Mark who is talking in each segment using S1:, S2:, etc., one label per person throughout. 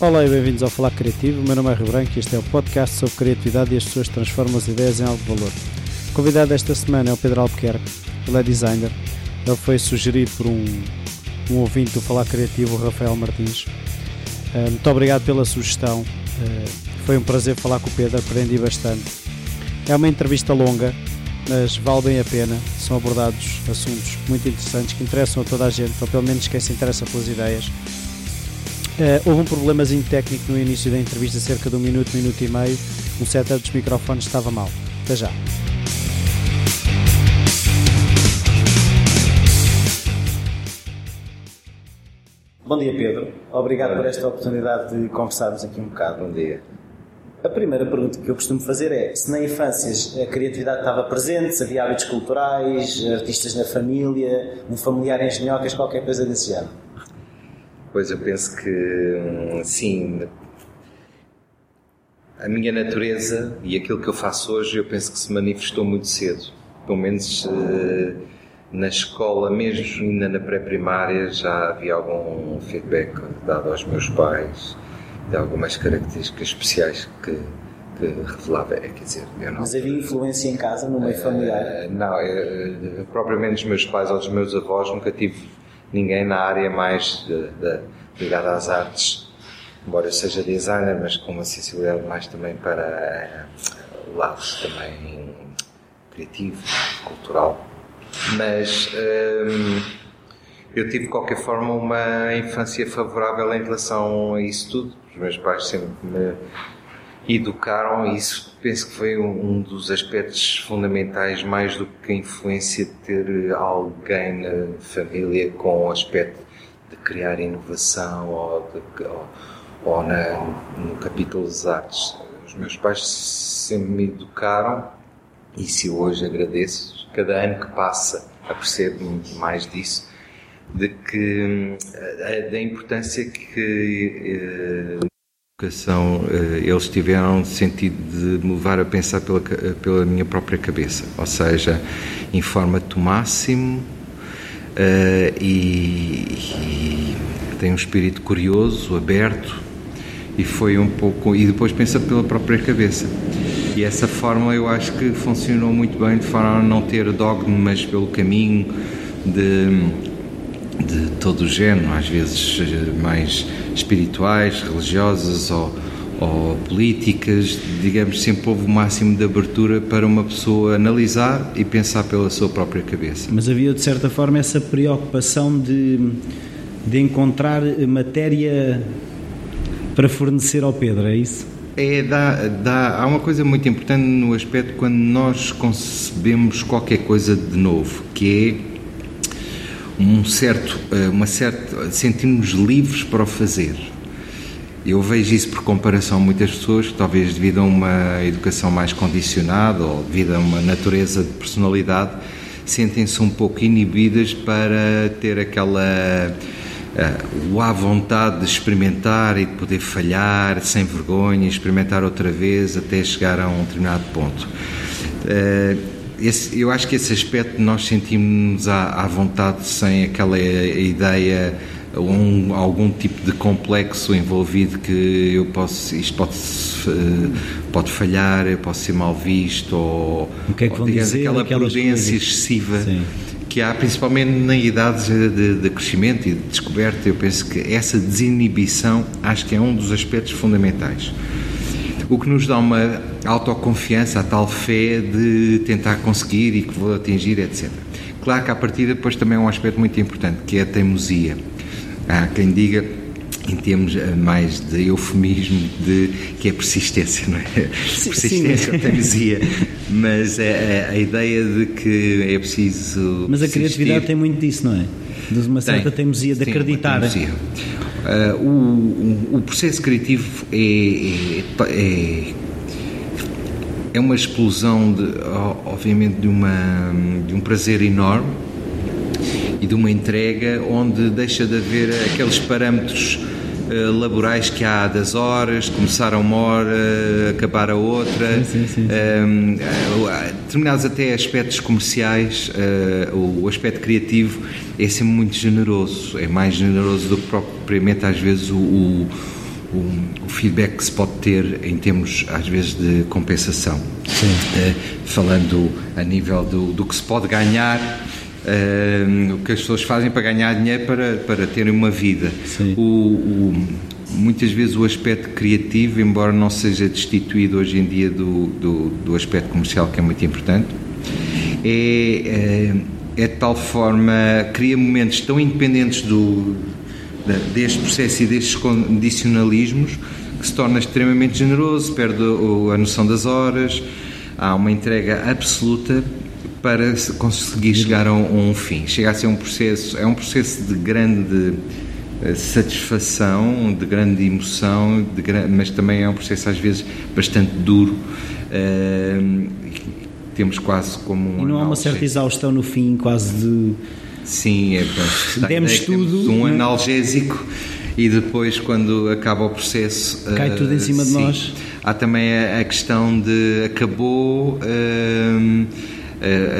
S1: Olá e bem-vindos ao Falar Criativo. O meu nome é Rio Branco e este é o podcast sobre criatividade e as pessoas transformam as ideias em algo de valor. O convidado desta semana é o Pedro Albuquerque. Ele é designer. Ele foi sugerido por um, um ouvinte do Falar Criativo, o Rafael Martins. Uh, muito obrigado pela sugestão. Uh, foi um prazer falar com o Pedro, aprendi bastante. É uma entrevista longa, mas vale bem a pena. São abordados assuntos muito interessantes que interessam a toda a gente, ou pelo menos quem se interessa pelas ideias. Uh, houve um problemazinho técnico no início da entrevista, cerca de um minuto, minuto e meio. O setup dos microfones estava mal. Até já. Bom dia, Pedro. Obrigado por esta oportunidade de conversarmos aqui um bocado.
S2: Bom dia.
S1: A primeira pergunta que eu costumo fazer é se na infância a criatividade estava presente, se havia hábitos culturais, artistas na família, um familiar em genhocas, qualquer coisa desse género.
S2: Pois eu penso que hum, sim. A minha natureza e aquilo que eu faço hoje, eu penso que se manifestou muito cedo. Pelo menos eh, na escola, mesmo ainda na pré-primária, já havia algum feedback dado aos meus pais de algumas características especiais que, que revelava. É, quer dizer, eu não.
S1: Mas havia influência em casa, no meio familiar?
S2: Uh, não, eu, propriamente dos meus pais ou dos meus avós, nunca tive ninguém na área mais de, de, ligada às artes, embora eu seja designer, mas com uma sensibilidade mais também para o lado também criativo, cultural. Mas um, eu tive de qualquer forma uma infância favorável em relação a isso tudo. Os meus pais sempre me educaram e isso penso que foi um, dos aspectos fundamentais mais do que a influência de ter alguém na família com o aspecto de criar inovação ou, de, ou, ou na, no capítulo das artes. Os meus pais sempre me educaram e se hoje agradeço, cada ano que passa apercebo mais disso, de que eh, da importância que eh, educação eh, eles tiveram sentido de me levar a pensar pela, pela minha própria cabeça, ou seja, informa-te o máximo uh, e, e, tem um espírito curioso, aberto e foi um pouco e depois pensa pela própria cabeça. E essa forma eu acho que funcionou muito bem de forma a não ter dogmas pelo caminho de de todo o género, às vezes eh, mais espirituais, religiosas ou, ou políticas, digamos, sempre houve o máximo de abertura para uma pessoa analisar e pensar pela sua própria cabeça.
S1: Mas havia, de certa forma, essa preocupação de, de encontrar matéria para fornecer ao Pedro, é isso?
S2: É, dá, dá, há uma coisa muito importante no aspecto quando nós concebemos qualquer coisa de novo, que é um certo, eh, uma certa, sentimos livres para o fazer. Eu vejo isso por comparação a muitas pessoas, talvez devido a uma educação mais condicionada ou devido a uma natureza de personalidade, sentem-se um pouco inibidas para ter aquela uh, vontade de experimentar e de poder falhar sem vergonha, experimentar outra vez até chegar a um determinado ponto. Uh, esse, eu acho que esse aspecto nós sentimos à, à vontade sem aquela ideia um, algum tipo de complexo envolvido que eu posso isto pode pode falhar eu posso ser mal visto ou,
S1: o que é que vão digamos, dizer
S2: aquela prudência excessiva Sim. que há principalmente na idade de, de, crescimento e de descoberta eu penso que essa desinibição acho que é um dos aspectos fundamentais o que nos dá uma autoconfiança, a tal fé de tentar conseguir e que vou atingir, etc. Claro que a partir depois também é um aspecto muito importante, que é a teimosia. Há quem diga em termos eh, mais de eufemismo de que é persistência, não é? Sim, persistência ou teimosia. Mas é, é, a ideia de que é preciso.
S1: Mas a criatividade tem muito disso, não é? De uma certa tem, teimosia de acreditar.
S2: Uh, o, o, processo criativo é, é, é, uma explosão, de, obviamente, de, uma, de um prazer enorme e de uma entrega onde deixa de haver aqueles parâmetros uh, laborais que há das horas, começar a uma hora, acabar a outra,
S1: sim, sim, sim. Uh,
S2: determinados até aspectos comerciais, uh, o aspecto criativo é sempre muito generoso, é mais generoso do que propriamente às vezes o, o, o, o, feedback que se pode ter em termos, às vezes, de compensação. Uh, falando a nível do, do, que se pode ganhar, uh, o que as pessoas fazem para ganhar dinheiro para, para terem uma vida. O, o, muitas vezes o aspecto criativo, embora não seja destituído hoje em dia do, do, do aspecto comercial, que é muito importante, é, é, é de tal forma, cria momentos tão independentes do, deste processo e destes condicionalismos que se torna extremamente generoso, perde a noção das horas, há uma entrega absoluta para conseguir chegar a um, fim. Chega a ser um processo, é um processo de grande eh, satisfação, de grande emoção, de, mas também é um processo às vezes bastante duro. Uh, temos quase como
S1: um. E não há uma certa exaustão no fim, quase de.
S2: Sim, é.
S1: Demos é, tudo.
S2: Um analgésico e depois, quando acaba o processo.
S1: Cai uh, tudo em cima sim. de nós.
S2: Há também a, a questão de acabou. Uh,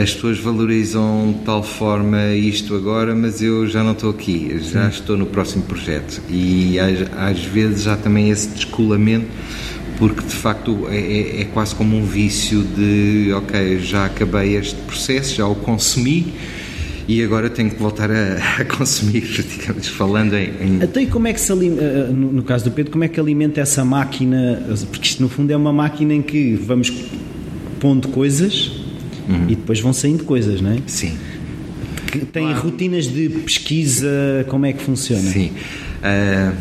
S2: as pessoas valorizam de tal forma isto agora, mas eu já não estou aqui, já sim. estou no próximo projeto. E às, às vezes há também esse descolamento porque de facto é, é, é, quase como um vício de ok, já acabei este processo, já o consumi e agora tenho que voltar a, a consumir, digamos, falando em, em...
S1: Até como é que se alimenta, eh, eh, no caso do Pedro, como é que alimenta essa máquina, porque isto no fundo é uma máquina em que vamos pondo coisas uhum. e depois vão saindo coisas, não é?
S2: Sim.
S1: Que tem claro. rotinas de pesquisa, como é que funciona?
S2: Sim. Uh,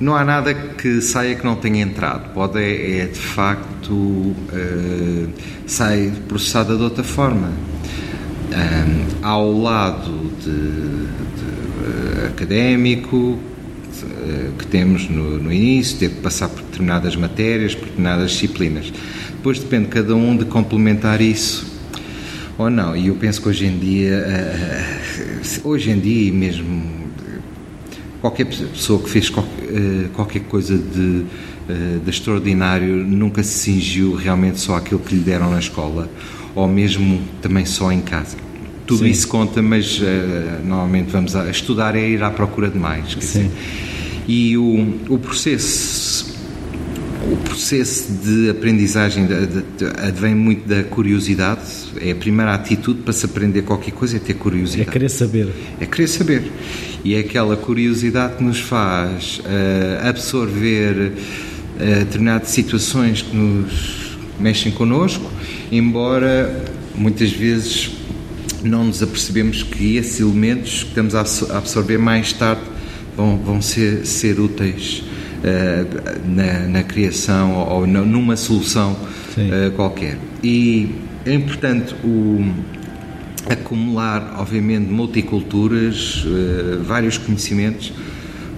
S2: não há nada que saia que não tenha entrado. Pode é, é de facto uh, sai processada de outra forma. Um, ao lado de, de uh, académico que temos no, no, início, ter que passar por determinadas matérias, por determinadas disciplinas. Depois depende de cada um de complementar isso ou não. E eu penso que hoje em dia, hoje em dia mesmo qualquer pessoa que fez qualquer, coisa de, de extraordinário nunca se cingiu realmente só aquilo que lhe deram na escola ou mesmo também só em casa. Tudo Sim. isso conta, mas normalmente vamos a estudar é ir à procura de mais. E o, o processo o processo de aprendizagem de, de, de, advém muito da curiosidade. É a primeira atitude para se aprender qualquer coisa, é ter curiosidade.
S1: É querer saber.
S2: É querer saber. E é aquela curiosidade que nos faz uh, absorver uh, determinadas situações que nos mexem connosco, embora muitas vezes não nos apercebemos que esses elementos que estamos a absorver mais tarde vão, vão ser, ser úteis na, na, criação ou, ou numa solução uh, qualquer. E é importante o, acumular, obviamente, multiculturas, uh, vários conhecimentos,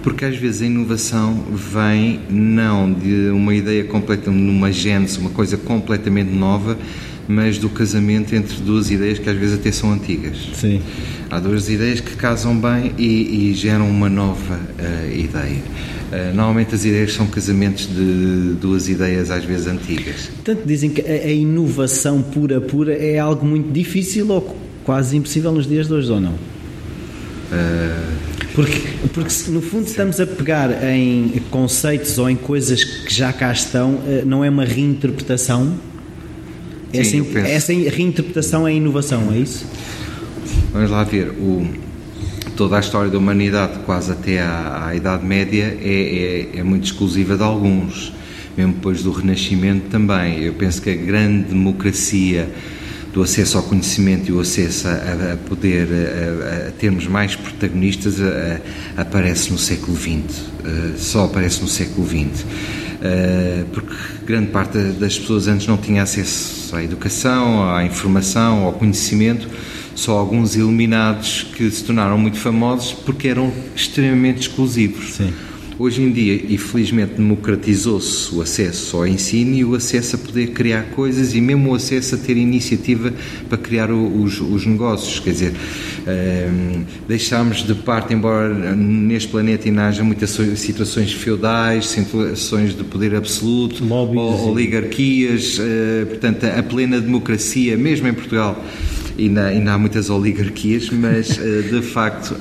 S2: porque às vezes a inovação vem não de uma ideia completa, numa gênese, uma coisa completamente nova, mas do casamento entre duas ideias que às vezes até são antigas.
S1: Sim.
S2: Há duas ideias que casam bem e, e geram uma nova uh, ideia. Uh, normalmente as ideias são casamentos de duas ideias às vezes antigas.
S1: Portanto, dizem que a, a inovação pura, pura é algo muito difícil ou quase impossível nos dias de hoje, ou não? Uh, porque, porque no fundo estamos a pegar em conceitos ou em coisas que já cá estão, não é uma reinterpretação? Sim, essa, essa reinterpretação é inovação, é isso?
S2: Vamos lá ver. O, toda a história da humanidade, quase até à, à Idade Média, é, é, é, muito exclusiva de alguns. Mesmo depois do Renascimento também. Eu penso que a grande democracia do acesso ao conhecimento e o acesso a, a poder, a, a, termos mais protagonistas, aparece no século XX. Uh, só aparece no século XX. Uh, porque grande parte das pessoas antes não tinha acesso à educação, à informação, ao conhecimento só alguns iluminados que se tornaram muito famosos porque eram extremamente exclusivos.
S1: Sim.
S2: Hoje em dia, e felizmente, democratizou-se o acesso ao ensino e o acesso a poder criar coisas e mesmo o acesso a ter iniciativa para criar os, os negócios. Quer dizer, um, ehm, deixámos de parte, embora neste planeta ainda haja muitas situações feudais, situações de poder absoluto,
S1: Lobbies,
S2: oligarquias, uh, portanto, a plena democracia, mesmo em Portugal ainda, ainda há muitas oligarquias, mas de facto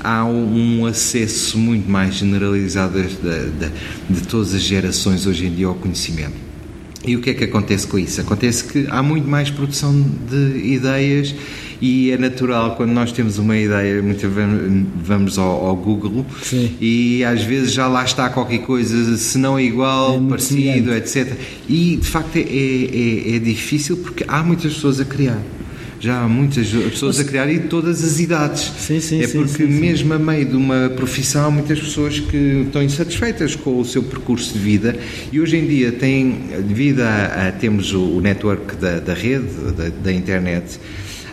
S2: há um acesso muito mais generalizado de, de, de todas as gerações hoje em dia ao conhecimento. E o que é que acontece com isso? Acontece que há muito mais produção de ideias e é natural quando nós temos uma ideia, muitas vezes vamos ao, ao Google Sim. e às vezes já lá está qualquer coisa, se não é igual, é parecido, etc. E de facto é, é, é difícil porque há muitas pessoas a criar já há muitas pessoas a criar e de todas as idades.
S1: Sim, sim,
S2: é porque
S1: sim,
S2: mesmo a meio de uma profissão há muitas pessoas que estão insatisfeitas com o seu percurso de vida e hoje em dia tem, devido a, a temos o, o network da, da rede, da, da internet,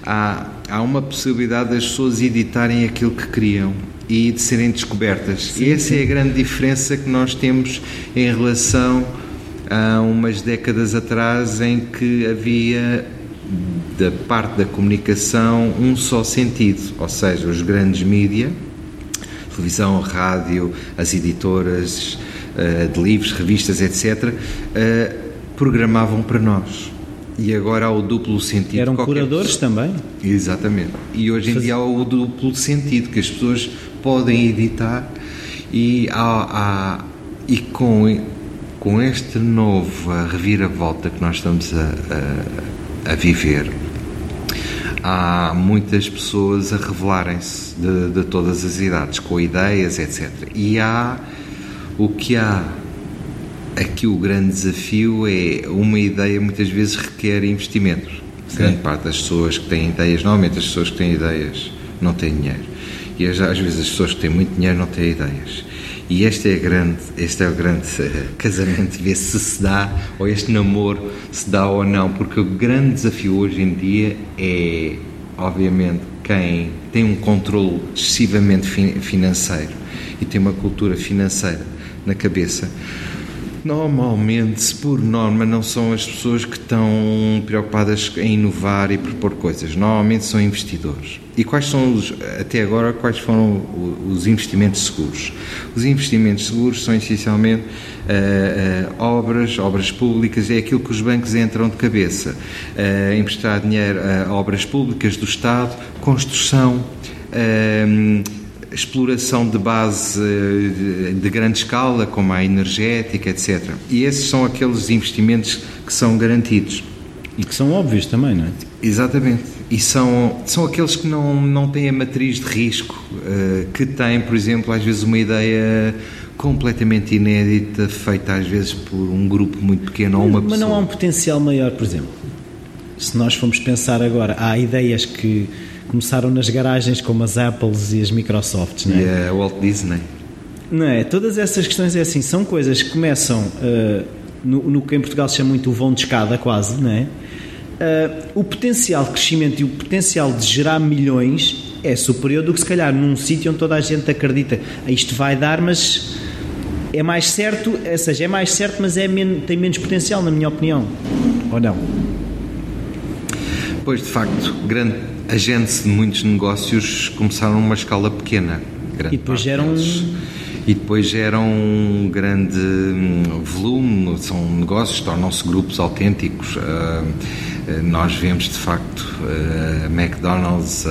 S2: há, há uma possibilidade das pessoas editarem aquilo que criam e de serem descobertas. Sim, e essa sim. é a grande diferença que nós temos em relação a umas décadas atrás em que havia da parte da comunicação um só sentido, ou seja, os grandes mídias, televisão, rádio, as editoras uh, de livros, revistas, etc., uh, eh, programavam para nós. E agora há o duplo sentido.
S1: Eram curadores também?
S2: Exatamente. E hoje em Faz... dia há o duplo sentido, que as pessoas podem editar e, há, há, e com, com esta nova reviravolta que nós estamos a, a, a viver, há muitas pessoas a revelarem-se de, de, todas as idades, com ideias, etc. E há o que há. Aqui o grande desafio é uma ideia muitas vezes requer investimento. Sim. Grande parte das pessoas que têm ideias, normalmente as pessoas que têm ideias não têm dinheiro. E às vezes as pessoas que têm muito dinheiro não têm ideias. E este é, grande, este é o grande uh, casamento, ver se se dá, ou este namoro se dá ou não, porque o grande desafio hoje em dia é, obviamente, quem tem um controle excessivamente financeiro e tem uma cultura financeira na cabeça, Normalmente, por norma, não são as pessoas que estão preocupadas em inovar e propor coisas. Normalmente são investidores. E quais são, os, até agora, quais foram os investimentos seguros? Os investimentos seguros são essencialmente uh, uh, obras, obras públicas, é aquilo que os bancos entram de cabeça. Uh, emprestar dinheiro a obras públicas do Estado, construção exploração de base eh, de grande escala, como a energética, etc. E esses são aqueles investimentos que são garantidos.
S1: E que são óbvios também, não é?
S2: Exatamente. E são, são aqueles que não, não têm a matriz de risco, uh, que têm, por exemplo, às vezes uma ideia completamente inédita, feita às vezes por um grupo muito pequeno ou uma
S1: mas
S2: pessoa.
S1: Mas não há um potencial maior, por exemplo? Se nós formos pensar agora, há ideias que começaram nas garagens como as Apples e as Microsofts, não
S2: é? E a Walt Disney.
S1: Não é? Todas essas questões é assim, são coisas que começam uh, no, no, que em Portugal se chama muito o vão de escada, quase, não é? Uh, o potencial de crescimento e o potencial de gerar milhões é superior do que se calhar num sítio onde toda a gente acredita ah, isto vai dar, mas é mais certo, ou seja, é mais certo, mas é men tem menos potencial, na minha opinião. Ou não?
S2: Pois, de facto, grande agentes de muitos negócios começaram numa escala pequena.
S1: E depois geram.
S2: E depois geram um grande hum, volume, são negócios, tornam-se grupos autênticos. Ah, ah, nós vemos de facto ah, McDonald's,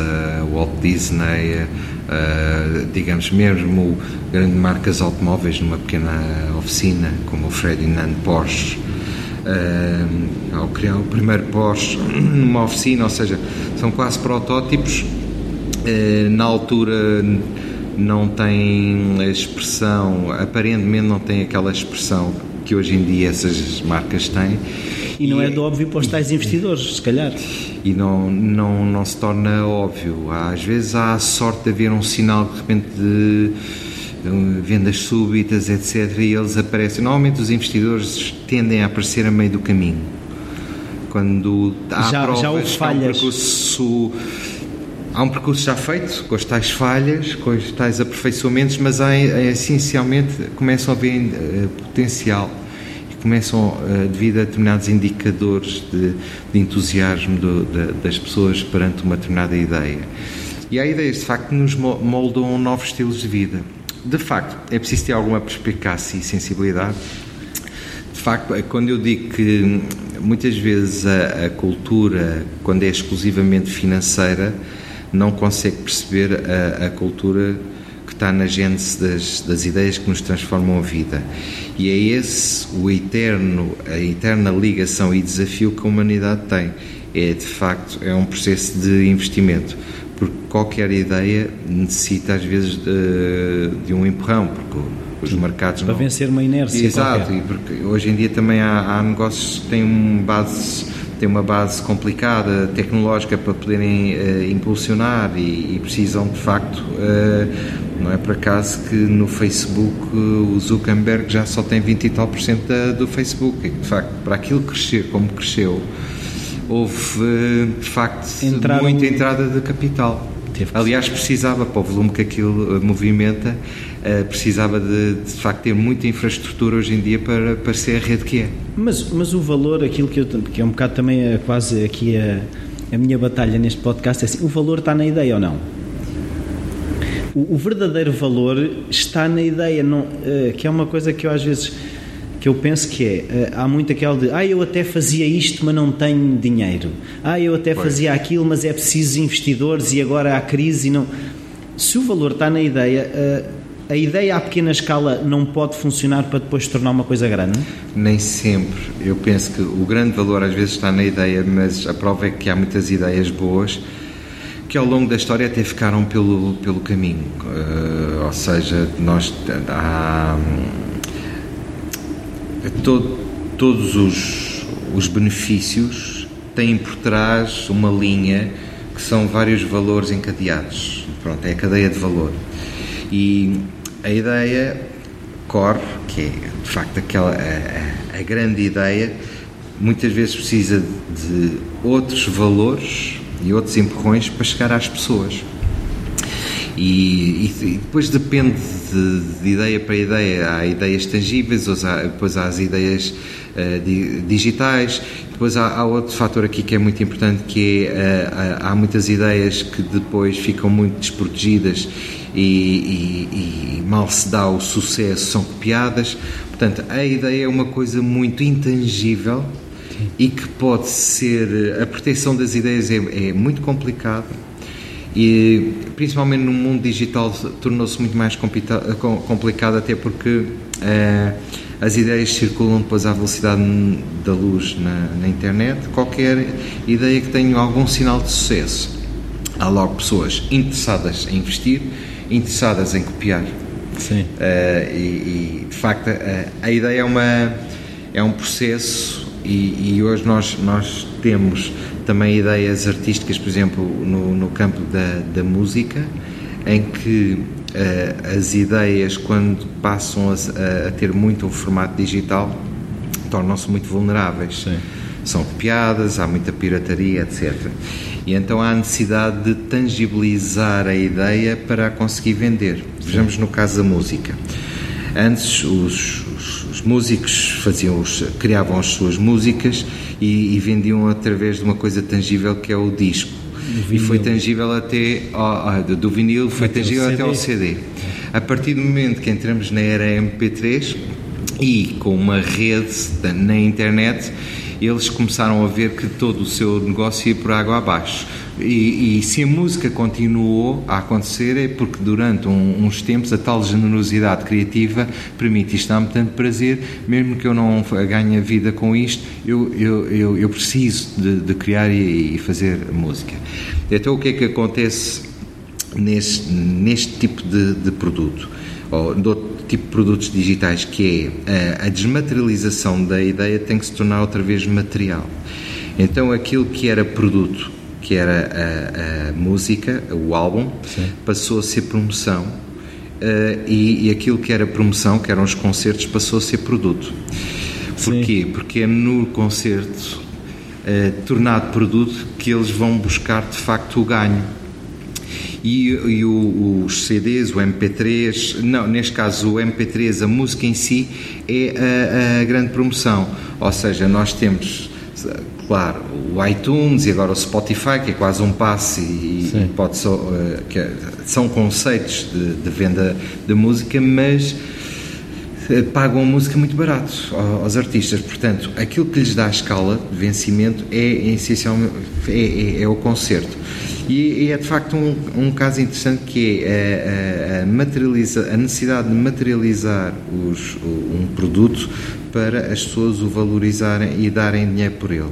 S2: Walt Disney, digamos mesmo grandes marcas automóveis numa pequena oficina, como o Ferdinand Porsche uh, ao criar o primeiro pós numa oficina, ou seja, são quase protótipos. Uh, na altura não tem a expressão, aparentemente não tem aquela expressão que hoje em dia essas marcas têm.
S1: E não é de óbvio para os tais investidores, se calhar.
S2: E não, não, não se torna óbvio. Às vezes há a sorte de haver um sinal de repente de vendas súbitas, etc. E eles aparecem. Normalmente os investidores tendem a aparecer a meio do caminho. Quando há
S1: já,
S2: provas,
S1: já houve falhas.
S2: Há um, percurso, há um percurso já feito, com as tais falhas, com os tais aperfeiçoamentos, mas há, essencialmente começam a ver uh, potencial e começam, uh, devido a determinados indicadores de, de entusiasmo do, de, das pessoas perante uma determinada ideia. E há ideias, de facto, que nos moldam novos estilos de vida de facto, é preciso ter alguma perspicácia e sensibilidade. facto, quando eu digo que muitas vezes a, a cultura, quando é exclusivamente financeira, não consegue perceber a, a cultura que está na gênese das, das ideias que nos transformam a vida. E é esse o eterno, a eterna ligação e desafio que a humanidade tem. É, de facto, é um processo de investimento. Porque qualquer ideia necessita, às vezes, de, de um empurrão, porque os mercados
S1: Para
S2: não...
S1: vencer uma inércia
S2: Exato,
S1: qualquer.
S2: e porque hoje em dia também há, há negócios que têm uma base, têm uma base complicada, tecnológica, para poderem eh, impulsionar e, e precisam, de facto, eh, não é por acaso que no Facebook eh, o Zuckerberg já só tem 20 e tal por cento da- do Facebook, e de facto, para aquilo crescer como cresceu, houve, de facto,
S1: Entraram-
S2: muita entrada de capital. Aliás, precisava, para o volume que aquilo eh, movimenta, eh, precisava de, de facto ter muita infraestrutura hoje em dia para, para ser a rede que é.
S1: Mas, mas o valor, aquilo que, eu, que é um bocado também é quase aqui a, a minha batalha neste podcast, é assim, o valor está na ideia ou não? O, o verdadeiro valor está na ideia, não, que é uma coisa que eu às vezes que eu penso que é, eh, há muito aquela de ah, eu até fazia isto, mas não tenho dinheiro. Ah, eu até
S2: Pois.
S1: fazia aquilo, mas é preciso investidores e agora há crise e não. Se o valor está na ideia, eh, a ideia à pequena escala não pode funcionar para depois se tornar uma coisa grande?
S2: Nem sempre. Eu penso que o grande valor às vezes está na ideia, mas a prova é que há muitas ideias boas que ao longo da história até ficaram pelo, pelo caminho. Eh, ou seja, nós há to- todos os, os benefícios têm por trás uma linha que são vários valores encadeados. Pronto, é a cadeia de valor. E a ideia core, que é de facto aquela a, a- grande ideia, muitas vezes precisa de outros valores e outros empurrões para chegar às pessoas. E, e- e depois depende de, de ideia para ideia. Há ideias tangíveis, depois há, as ideias di- digitais. Depois há, há outro fator aqui que é muito importante, que é há há muitas ideias que depois ficam muito desprotegidas e, e- e mal se dá o sucesso, são copiadas. Portanto, a ideia é uma coisa muito intangível e que pode ser. A proteção das ideias é, é muito complicada e principalmente no mundo digital tornou-se muito mais complicado até porque eh, as ideias circulam depois à velocidade da luz na, na internet. Qualquer ideia que tenha algum sinal de sucesso. Há logo pessoas interessadas em investir interessadas em copiar.
S1: Sim.
S2: Uh, e, e, de facto uh, a ideia é uma é um processo e, e hoje nós nós temos também ideias artísticas por exemplo no, no campo da, da música em que uh, as ideias quando passam a, a ter muito um formato digital tornam-se muito vulneráveis
S1: Sim.
S2: são copiadas, há muita pirataria, etc. E então há a necessidade de tangibilizar a ideia para a conseguir vender. Vejamos no caso da música. Antes os, os- os músicos faziam os- criavam as suas músicas e, e vendiam através de uma coisa tangível que é o disco. E foi tangível até ao- do vinil, foi
S1: Até o
S2: tangível até ao
S1: CD.
S2: A partir do momento que entramos na era MP3 e com uma rede na internet, eles começaram a ver que todo o seu negócio ia por água abaixo. E, e se a música continuou a acontecer é porque durante um- uns tempos a tal generosidade criativa permite isto dá-me tanto prazer, mesmo que eu não ganhe a vida com isto, eu, eu, eu, eu preciso de, de criar e, e fazer música. Então o que é que acontece neste, neste tipo de, de produto, ou de outro tipo de produtos digitais, que é a, a desmaterialização da ideia tem que se tornar outra vez material. Então aquilo que era produto, que era a, a música, o álbum, passou a ser promoção. eh, e, e aquilo que era promoção, que eram os concertos, passou a ser produto. Porquê? Porque é no concerto, eh, tornado produto, que eles vão buscar de facto o ganho. E, e o- os CDs, o MP3, não, neste caso o MP3, a música em si, é a, a grande promoção. Ou seja, nós temos, claro, o iTunes e agora o Spotify, que é quase um passe e,
S1: Sim.
S2: pode só, eh, que é- são conceitos de, de venda de música, mas eh, pagam a música muito barato aos artistas. Portanto, aquilo que lhes dá a escala de vencimento é, essencialmente é, é, é o concerto. E, é de facto um, um caso interessante que é a, a, a, materializa, a necessidade de materializar os, um produto para as pessoas o valorizarem e darem dinheiro por ele.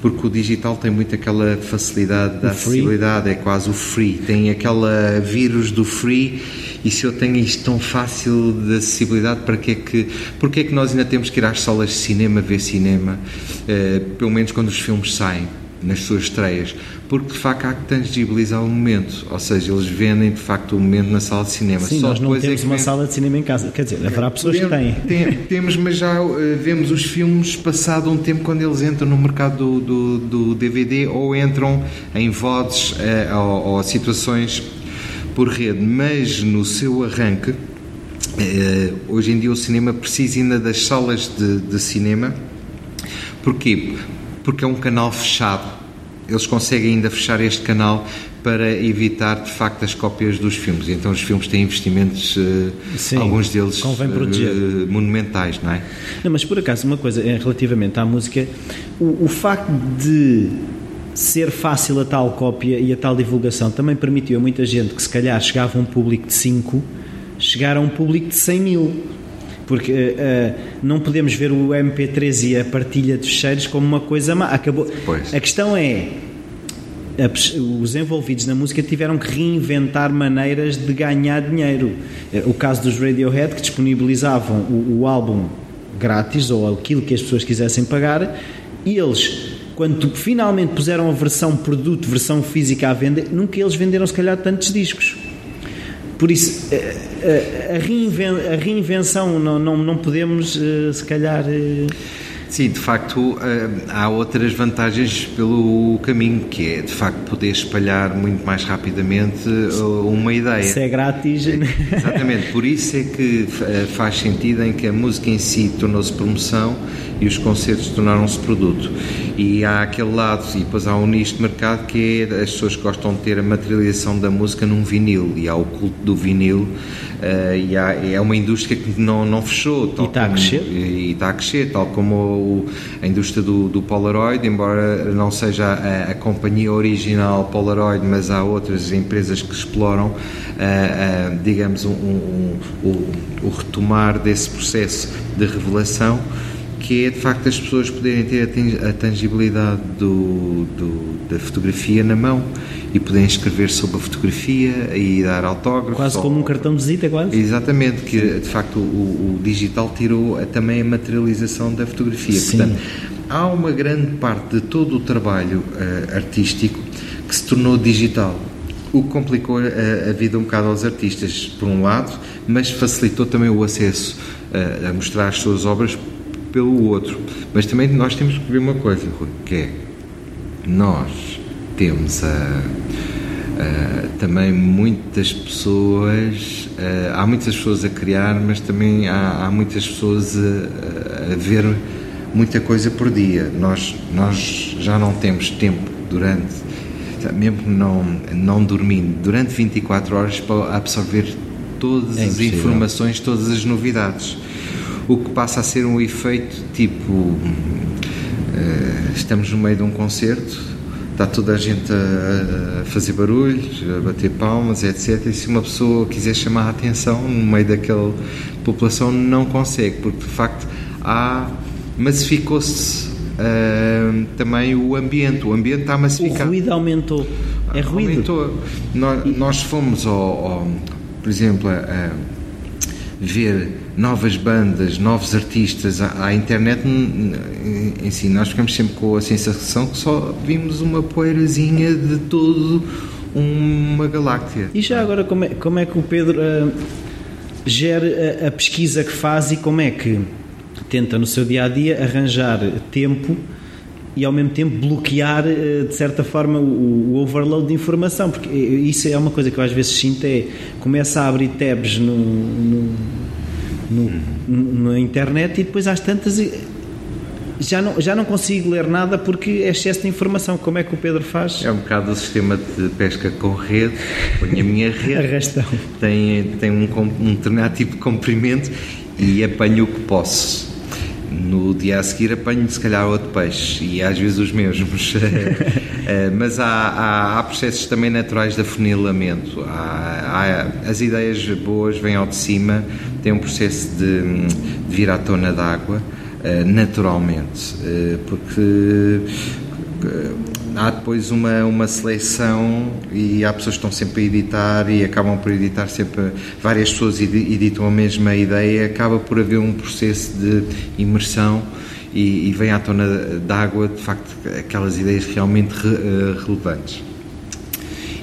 S2: Porque o digital tem muito aquela facilidade da acessibilidade, é quase o free, tem aquela vírus do free. E se eu tenho isto tão fácil de acessibilidade, para que é que, porque é que nós ainda temos que ir às salas de cinema ver cinema, uh, pelo menos quando os filmes saem? nas suas estreias, porque de facto há que tangibilizar o momento, ou seja, eles vendem de facto o momento na sala de cinema.
S1: Sim, Só nós não temos é uma vem... sala de cinema em casa, quer dizer, haverá pessoas que têm.
S2: Tem, temos, mas já uh, vemos os filmes passado um tempo quando eles entram no mercado do, do, do DVD ou entram em VODs uh, ou, ou situações por rede, mas no seu arranque, uh, hoje em dia o cinema precisa ainda das salas de, de cinema. Porquê? porque é um canal fechado. Eles conseguem ainda fechar este canal para evitar de facto as cópias dos filmes. Então os filmes têm investimentos, eh, Sim, alguns deles uh, monumentais, não é?
S1: Não, mas por acaso, uma coisa é relativamente à música, o, o facto de ser fácil a tal cópia e a tal divulgação também permitiu a muita gente que se calhar chegava a um público de 5 chegar a um público de 100 mil porque uh, não podemos ver o MP3 e a partilha de fecheiros como uma coisa má. Acabou. Pois. A questão é os envolvidos na música tiveram que reinventar maneiras de ganhar dinheiro. Eh, o caso dos Radiohead que disponibilizavam o, o álbum grátis ou aquilo que as pessoas quisessem pagar e eles quando finalmente puseram a versão produto, versão física à venda, nunca eles venderam se calhar tantos discos. Por isso, eh, eh, a, reinven a reinvenção não, não, não podemos, eh, se calhar.
S2: Sim, de facto, há outras vantagens pelo caminho, que é de facto poder espalhar muito mais rapidamente uma ideia.
S1: Se é grátis.
S2: Exatamente, por isso é que faz sentido em que a música em si tornou-se promoção e os concertos tornaram-se produto. E há aquele lado, e depois há um nicho de mercado que é as pessoas gostam de ter a materialização da música num vinil, e há o culto do vinil, uh, e há, é uma indústria que não, não fechou.
S1: e está a crescer.
S2: E, está a crescer, tal como o, a indústria do, do Polaroid, embora não seja a, a, companhia original Polaroid, mas há outras empresas que exploram, uh, uh, digamos, um, um, um, o retomar desse processo de revelação que é de facto as pessoas poderem ter a tangibilidade do, do, da fotografia na mão e poderem escrever sobre a fotografia e dar autógrafos.
S1: Quase como um cartão de visita, quase.
S2: Exatamente, que de facto o, o digital tirou também a materialização da fotografia. Sim. Portanto, há uma grande parte de todo o trabalho uh, artístico que se tornou digital o que complicou a, a, vida um bocado aos artistas, por um lado, mas facilitou também o acesso a, uh, a mostrar as suas obras pelo outro. Mas também nós temos que ver uma coisa, Rui, que é nós temos a, também muitas pessoas, há muitas pessoas a criar, mas também há, há muitas pessoas a, a, ver muita coisa por dia. Nós, nós já não temos tempo durante, mesmo não, não dormindo, durante 24 horas para absorver todas é as informações, todas as novidades o que passa a ser um efeito tipo uh, estamos no meio de um concerto está toda a gente a, a, fazer barulhos a bater palmas, etc e se uma pessoa quiser chamar a atenção no meio daquela população não consegue, porque de facto há massificou-se uh, também o ambiente o ambiente está massificado.
S1: O ruído aumentou. É ruído?
S2: Aumentou. Nós, nós fomos ao, ao, por exemplo a, a ver novas bandas, novos artistas à, à internet em si, nós ficamos sempre com a sensação que só vimos uma poeirazinha de todo uma galáxia.
S1: E já agora, como é, como é que o Pedro uh, gera a, a, pesquisa que faz e como é que tenta no seu dia a dia arranjar tempo e ao mesmo tempo bloquear uh, de certa forma o, overload de informação? Porque isso é uma coisa que eu às vezes sinto: é começa a abrir tabs no no, na internet e depois às tantas já não, já não consigo ler nada porque é excesso de informação. Como é que o Pedro faz?
S2: É um bocado o sistema de pesca com rede. Põe a minha rede.
S1: Arrastão.
S2: Tem, tem um, um determinado tipo de comprimento e apanho o que posso. No dia a seguir apanho se calhar outro peixe e às vezes os mesmos. Eh, mas há, há, há, processos também naturais de afunilamento. Há, as ideias boas vêm ao de cima, tem um processo de, de vir à tona d'água eh, naturalmente, eh, porque há depois uma, uma seleção e há pessoas que estão sempre a editar e acabam por editar sempre, várias pessoas editam a mesma ideia, acaba por haver um processo de imersão e, e vem à tona d'água, de facto, aquelas ideias realmente re, relevantes.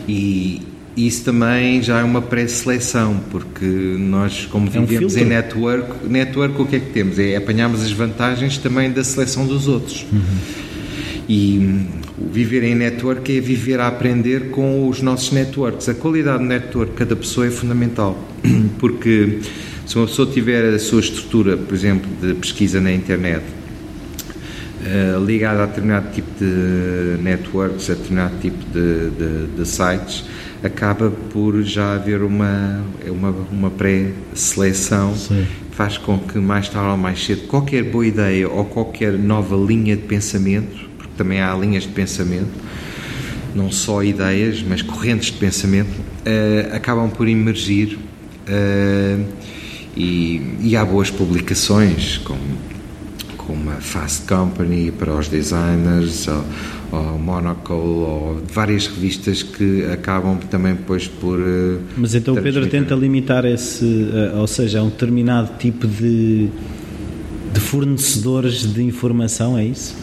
S2: E isso também já é uma pré-seleção, porque nós, como é vivemos um em network, network o que é que temos? É apanharmos as vantagens também da seleção dos outros. Uhum. E o viver em network é viver a aprender com os nossos networks. A qualidade do network de cada pessoa é fundamental, porque se uma pessoa tiver a sua estrutura, por exemplo, de pesquisa na internet, uh, ligada a determinado tipo de networks, a determinado tipo de, de, de sites, acaba por já haver uma, uma, uma pré-seleção faz com que mais tarde ou mais cedo qualquer boa ideia ou qualquer nova linha de pensamento também há linhas de pensamento, não só ideias, mas correntes de pensamento, uh, acabam por emergir uh, e, e, há boas publicações, como, como a Fast Company para os designers, ou, ou Monocle, ou várias revistas que acabam também depois por. Uh,
S1: mas então o Pedro tenta limitar esse, ou seja, a um determinado tipo de, de fornecedores de informação, é isso?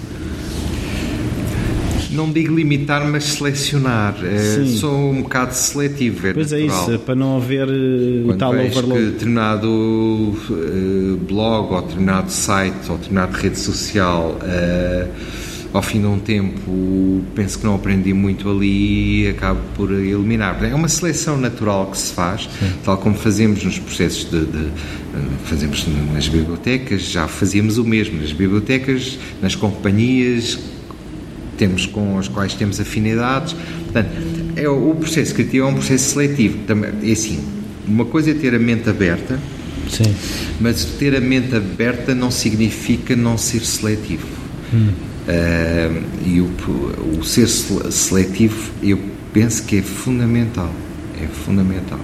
S2: não digo limitar, mas selecionar. É, sou um bocado seletivo. É
S1: pois
S2: natural.
S1: é isso, para não haver eh, Quando tal overload.
S2: que determinado uh, blog, ou determinado site, ou determinada rede social, uh, ao fim de um tempo, penso que não aprendi muito ali e acabo por eliminar. É uma seleção natural que se faz, Sim. tal como fazemos nos processos de, de fazemos nas bibliotecas, já fazíamos o mesmo nas bibliotecas, nas companhias temos com as quais temos afinidades. Portanto, é, o processo criativo é um processo seletivo. Também, é assim, uma coisa é ter a mente aberta, Sim. mas ter a mente aberta não significa não ser seletivo. Hum. Uh, e o, o ser seletivo, eu penso que é fundamental. É fundamental.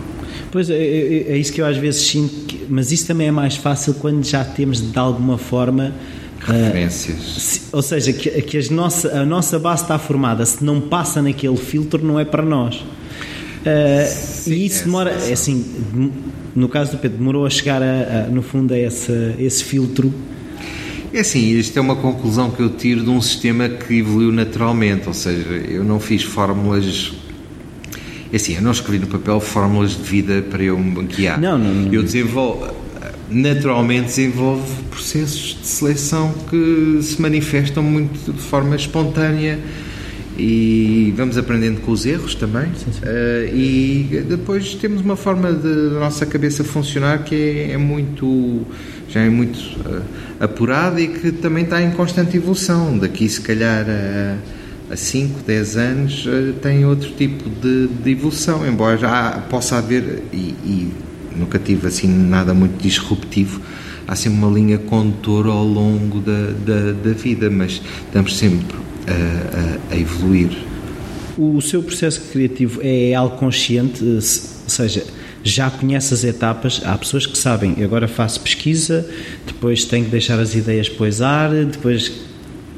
S1: Pois é, é, é isso que eu às vezes sinto, que, mas isso também é mais fácil quando já temos de alguma forma
S2: referências.
S1: Uh, ou seja, que, que as nossa, a nossa base está formada, se não passa naquele filtro, não é para nós. Uh, Sim, e isso demora, é assim, no caso do Pedro, demorou a chegar, a, a, no fundo, a esse, esse filtro.
S2: É assim, isto é uma conclusão que eu tiro de um sistema que evoluiu naturalmente, ou seja, eu não fiz fórmulas é assim, eu não escrevi no papel fórmulas de vida para eu me guiar.
S1: Não, não, não.
S2: Eu desenvolvo, naturalmente desenvolve processos de seleção que se manifestam muito de forma espontânea e vamos aprendendo com os erros também sim, sim. Uh, e depois temos uma forma de a nossa cabeça funcionar que é, é muito já é muito uh, apurada e que também está em constante evolução daqui se calhar a 5, 10 anos uh, tem outro tipo de, de evolução embora já possa haver e, e nunca tive assim nada muito disruptivo. Há sempre uma linha condutora ao longo da, da, da vida, mas estamos sempre a, a, a, evoluir.
S1: O seu processo criativo é algo consciente, ou seja, já conhece as etapas. Há pessoas que sabem, agora faço pesquisa, depois tenho que deixar as ideias poisar, depois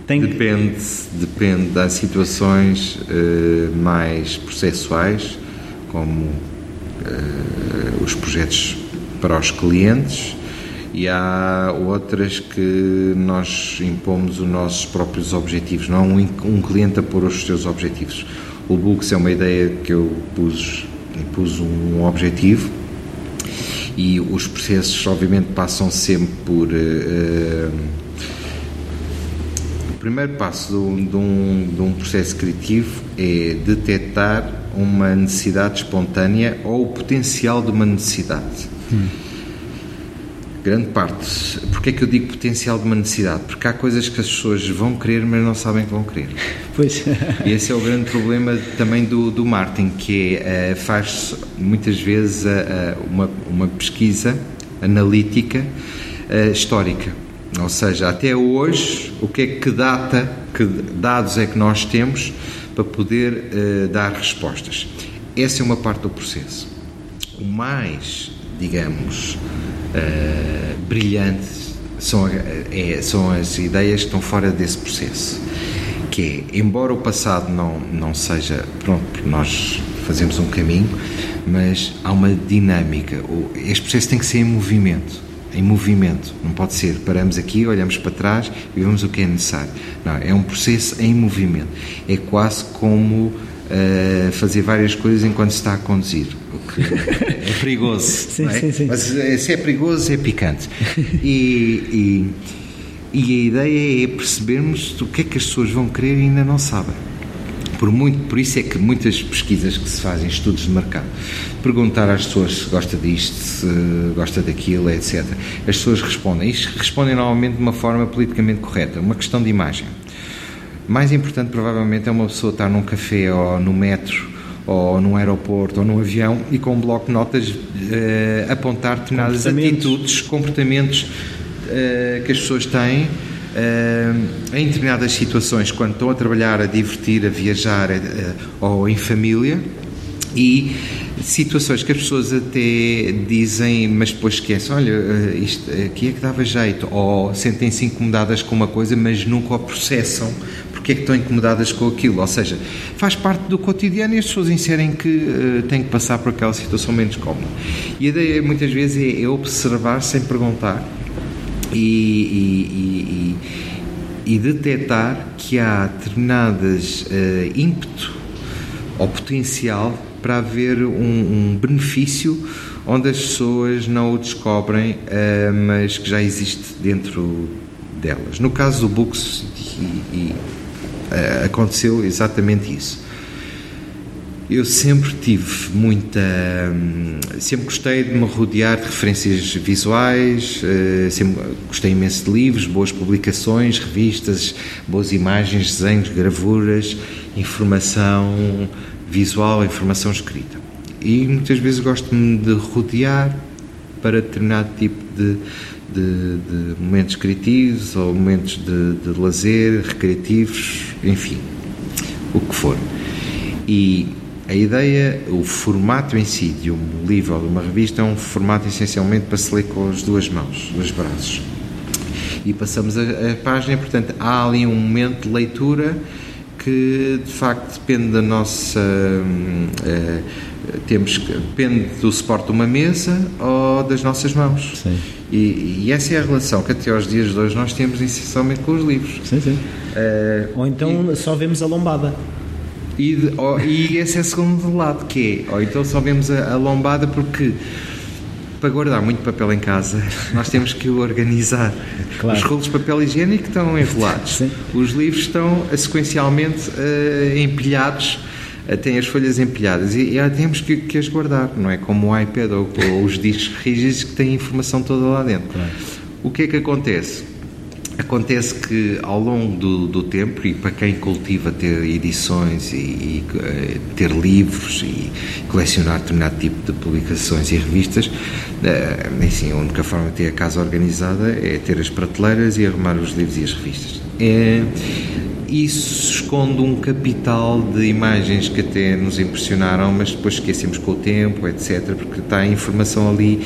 S1: tenho
S2: depende, que... depende das situações uh, mais processuais, como uh, os projetos para os clientes e há outras que nós impomos os nossos próprios objetivos, não um, um cliente a pôr os seus objetivos. O Books é uma ideia que eu pus, pus um objetivo e os processos obviamente passam sempre por uh, o primeiro passo de de, um, de um processo criativo é detectar uma necessidade espontânea ou o potencial de uma necessidade. Hum. Grande parte. Porquê é que eu digo potencial de uma necessidade? Porque há coisas que as pessoas vão querer, mas não sabem que vão querer.
S1: Pois.
S2: E esse é o grande problema também do, do marketing, que é, uh, faz muitas vezes uh, uma, uma pesquisa analítica histórica. Ou seja, até hoje, o que é que data, que dados é que nós temos para poder dar respostas. Essa é uma parte do processo. O mais, digamos, uh, brilhante são, é, são as ideias que estão fora desse processo. Que é, embora o passado não, não seja, pronto, nós fazemos um caminho, mas há uma dinâmica. Este processo tem que ser em movimento. Em movimento, não pode ser paramos aqui, olhamos para trás e vemos o que é necessário. Não, é um processo em movimento. É quase como uh, fazer várias coisas enquanto se está a conduzir. É perigoso. sim, é? sim, sim. Mas eh, se é perigoso, é picante. E, e, e a ideia é percebermos o que é que as pessoas vão querer e ainda não sabem. Por, muito, por isso é que muitas pesquisas que se fazem, estudos de mercado, perguntar às pessoas se gosta disto, se gosta daquilo, etc. As pessoas respondem. E respondem normalmente de uma forma politicamente correta, uma questão de imagem. Mais importante, provavelmente, é uma pessoa estar num café ou no metro ou num aeroporto ou num avião e com um bloco de notas uh, apontar determinadas atitudes, comportamentos uh, que as pessoas têm uh, em determinadas situações, quando estão a trabalhar, a divertir, a viajar ou em família e situações que as pessoas até dizem, mas depois esquecem, olha, isto aqui é que dava jeito, ou sentem-se incomodadas com uma coisa, mas nunca o processam porque é que estão incomodadas com aquilo. Ou seja, faz parte do cotidiano e as pessoas inserem que uh, têm que passar por aquela situação menos cómoda. E a ideia muitas vezes é, é observar sem perguntar e, e, e, e, detectar que há determinadas uh, ímpeto ou potencial para haver um, um, benefício onde as pessoas não o descobrem, uh, mas que já existe dentro delas. No caso do Books e, e aconteceu exatamente isso. Eu sempre tive muita. Hum, sempre gostei de me rodear de referências visuais, eh, sempre gostei imenso de livros, boas publicações, revistas, boas imagens, desenhos, gravuras, informação visual, informação escrita. E muitas vezes gosto-me de rodear para determinado tipo de de, de momentos criativos ou momentos de, de lazer, recreativos, enfim, o que for. E a ideia, o formato em si de um livro ou de uma revista é um formato essencialmente para se ler com as duas mãos, os braços. E passamos a, a página, portanto, há ali um momento de leitura que de facto depende da nossa. Uh, temos depende do suporte de uma mesa ou das nossas mãos. Sim. E, e, essa é a relação que até aos dias de hoje nós temos essencialmente com os livros.
S1: Sim, sim. Uh, ou então e, só vemos a lombada.
S2: E, de, ou, e esse é o segundo lado, que é, ou então só vemos a, a, lombada porque para guardar muito papel em casa nós temos que o organizar. Claro. Os rolos de papel higiênico estão enrolados, sim. os livros estão sequencialmente uh, empilhados tem as folhas empilhadas e, e temos que, que, as guardar, não é como o iPad ou, ou os discos rígidos que têm a informação toda lá dentro. Claro. O que é que acontece? Acontece que ao longo do, do, tempo, e para quem cultiva ter edições e, e, eh, ter livros e colecionar determinado tipo de publicações e revistas, assim, a única forma de ter a casa organizada é ter as prateleiras e arrumar os livros e as revistas. É, isso esconde um capital de imagens que até nos impressionaram, mas depois esquecemos com o tempo, etc., porque está a informação ali,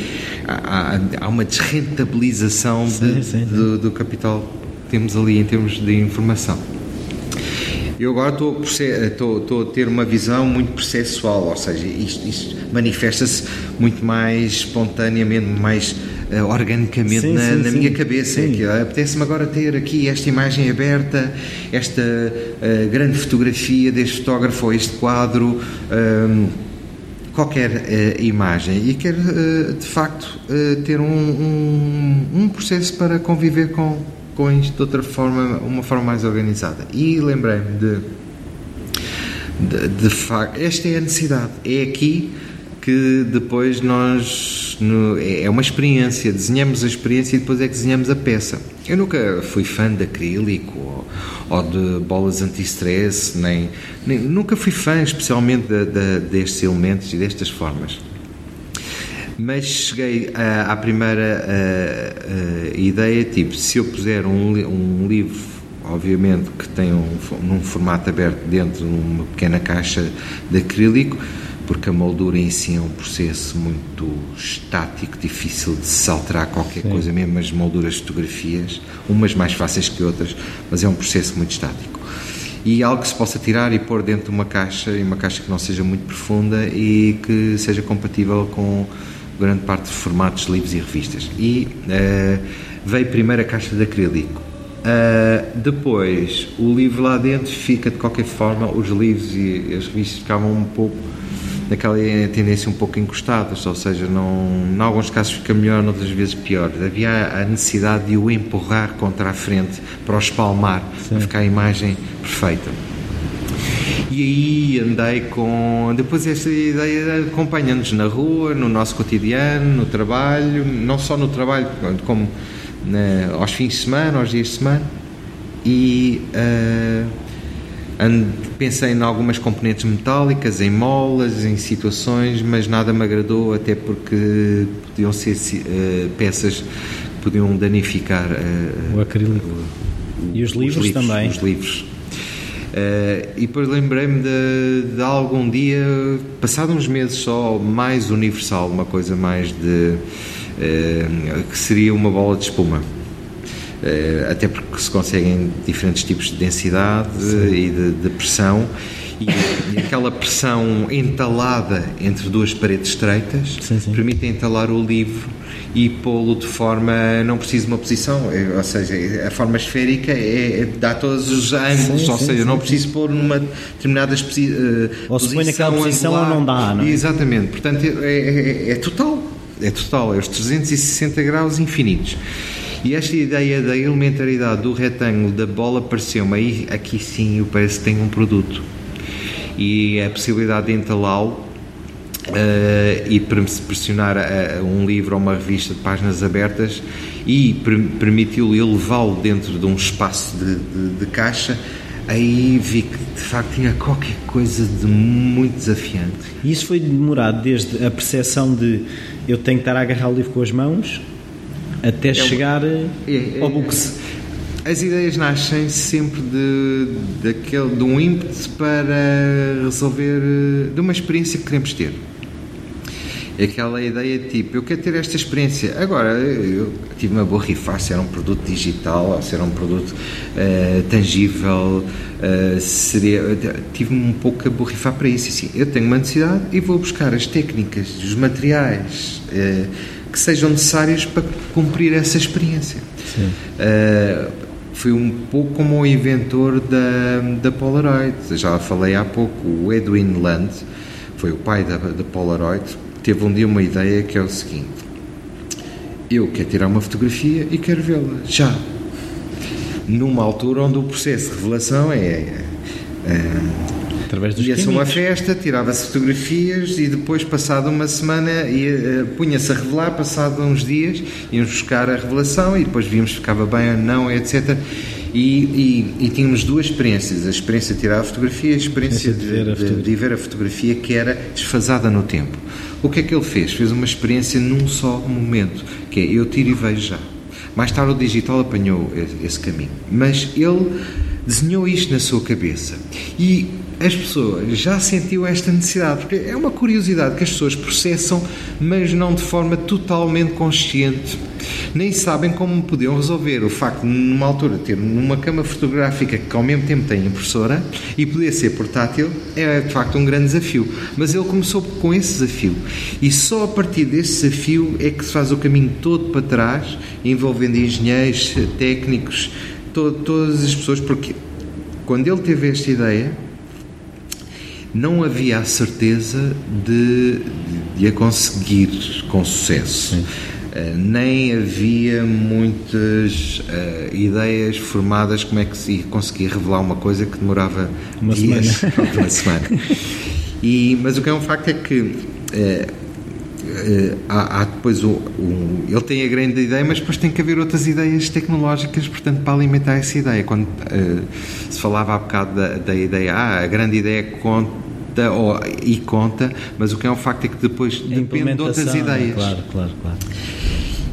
S2: há, há uma desrentabilização sim, de, sim. Do, do capital que temos ali em termos de informação. Eu agora estou, estou, estou, a ter uma visão muito processual, ou seja, isto, isto manifesta-se muito mais espontaneamente, mais uh, organicamente sim, na, sim, na sim. minha cabeça. Que apetece-me agora ter aqui esta imagem aberta, esta uh, grande fotografia deste fotógrafo ou este quadro. Um, qualquer uh, imagem e quero de facto ter um, um, um processo para conviver com, com isto de outra forma, uma forma mais organizada. E lembrei-me de, de, de facto, esta é a necessidade, é aqui que depois nós no, é, uma experiência, desenhamos a experiência e depois é que desenhamos a peça. Eu nunca fui fã de acrílico ou, ou de bolas anti-stress, nem, nem, nunca fui fã especialmente de, de, destes elementos e destas formas. mas cheguei à, à primeira ideia, tipo, se eu puser um, um livro, obviamente que tem um, num formato aberto dentro de uma pequena caixa de acrílico, porque a moldura em si é um processo muito estático, difícil de se alterar qualquer Sim. coisa, mesmo as molduras de fotografias, umas mais fáceis que outras, mas é um processo muito estático. E algo que se possa tirar e pôr dentro de uma caixa, e uma caixa que não seja muito profunda e que seja compatível com grande parte de formatos livros e revistas. E uh, veio primeiro a caixa de acrílico. Uh, depois, o livro lá dentro fica de qualquer forma, os livros e as revistas ficavam um pouco naquela tendência um pouco encostadas, ou seja, não, em alguns casos fica melhor, outras vezes pior. Havia a necessidade de o empurrar contra a frente para o espalmar, Sim. para ficar a imagem perfeita. E aí andei com. Depois esta ideia acompanha-nos na rua, no nosso cotidiano, no trabalho, não só no trabalho, como na, aos fins de semana, aos dias de semana. E. Uh, pensei em algumas componentes metálicas, em molas, em situações, mas nada me agradou, até porque podiam ser uh, peças que podiam danificar uh,
S1: o acrílico. O, e os, os livros, livros, também.
S2: Os livros. Uh, e depois lembrei-me de, de, algum dia, passado uns meses só, mais universal, uma coisa mais de. que seria uma bola de espuma até porque se conseguem diferentes tipos de densidade sim. e de, de pressão. E, e, aquela pressão entalada entre duas paredes estreitas sim, sim. permite entalar o livro e pô-lo de forma não preciso de uma posição, é, ou seja, a forma esférica é, é, dá todos os ângulos, sim, ou seja, não preciso pôr numa determinada uh, ou
S1: posição. Ou se põe naquela posição ou não dá, não é?
S2: Exatamente, portanto é, é, é total, é total, é os 360 graus infinitos. E esta ideia da elementaridade do retângulo da bola pareceu-me aí, aqui sim, eu parece que tem um produto. E a possibilidade de entalá-lo Uh, e pressionar uh, um livro ou uma revista de páginas abertas e permitiu-lhe elevá-lo dentro de um espaço de, de, de, caixa, aí vi que de facto tinha qualquer coisa de muito desafiante.
S1: E isso foi demorado desde a percepção de eu tenho que estar a agarrar o livro com as mãos até é chegar é, é, ao books.
S2: As ideias nascem sempre de, daquele, de um ímpeto para resolver, de uma experiência que queremos ter. É aquela ideia tipo, eu quero ter esta experiência. Agora, eu tive uma boa borrifar se era um produto digital ou se era um produto uh, tangível. Uh, seria, tive-me um pouco a borrifar para isso. Assim, eu tenho uma necessidade e vou buscar as técnicas, os materiais. Uh, que sejam necessárias para cumprir essa experiência. Uh, fui um pouco como o inventor da, da Polaroid. Já falei há pouco, o Edwin Land, foi o pai da, da Polaroid, teve um dia uma ideia que é o seguinte: eu quero tirar uma fotografia e quero vê-la já. Numa altura onde o processo de revelação é, é, é
S1: Através dos
S2: Ia-se uma festa, tirava-se fotografias e depois, passado uma semana, uh, punha-se a revelar, passado uns dias, íamos buscar a revelação e depois víamos se ficava bem ou não, etc. E, e, e, tínhamos duas experiências: a experiência de tirar a fotografia e a experiência de, ver a, de, de ver a fotografia que era desfasada no tempo. O que é que ele fez? Fez uma experiência num só momento, que é eu tiro e vejo já. Mais tarde o digital apanhou esse caminho, mas ele desenhou isto na sua cabeça. E as pessoas já sentiu esta necessidade, porque é uma curiosidade que as pessoas processam, mas não de forma totalmente consciente. Nem sabem como podiam resolver o facto de, numa altura, ter numa cama fotográfica que ao mesmo tempo tem impressora e poder ser portátil, é de facto um grande desafio. Mas ele começou com esse desafio e só a partir desse desafio é que se faz o caminho todo para trás, envolvendo engenheiros, técnicos, to todas as pessoas, porque quando ele teve esta ideia, não havia a certeza de, de a conseguir com sucesso. Uh, nem havia muitas uh, ideias formadas como é que se conseguia revelar uma coisa que demorava
S1: uma
S2: dias
S1: semana.
S2: uma semana. E, mas o que é um facto é que uh, há, há, depois o, o, ele tem a grande ideia, mas depois tem que haver outras ideias tecnológicas, portanto, para alimentar essa ideia. Quando se falava há bocado da, da ideia, ah, a grande ideia é conta ou, e conta, mas o que é um facto é que depois depende de outras ideias.
S1: Claro, claro, claro.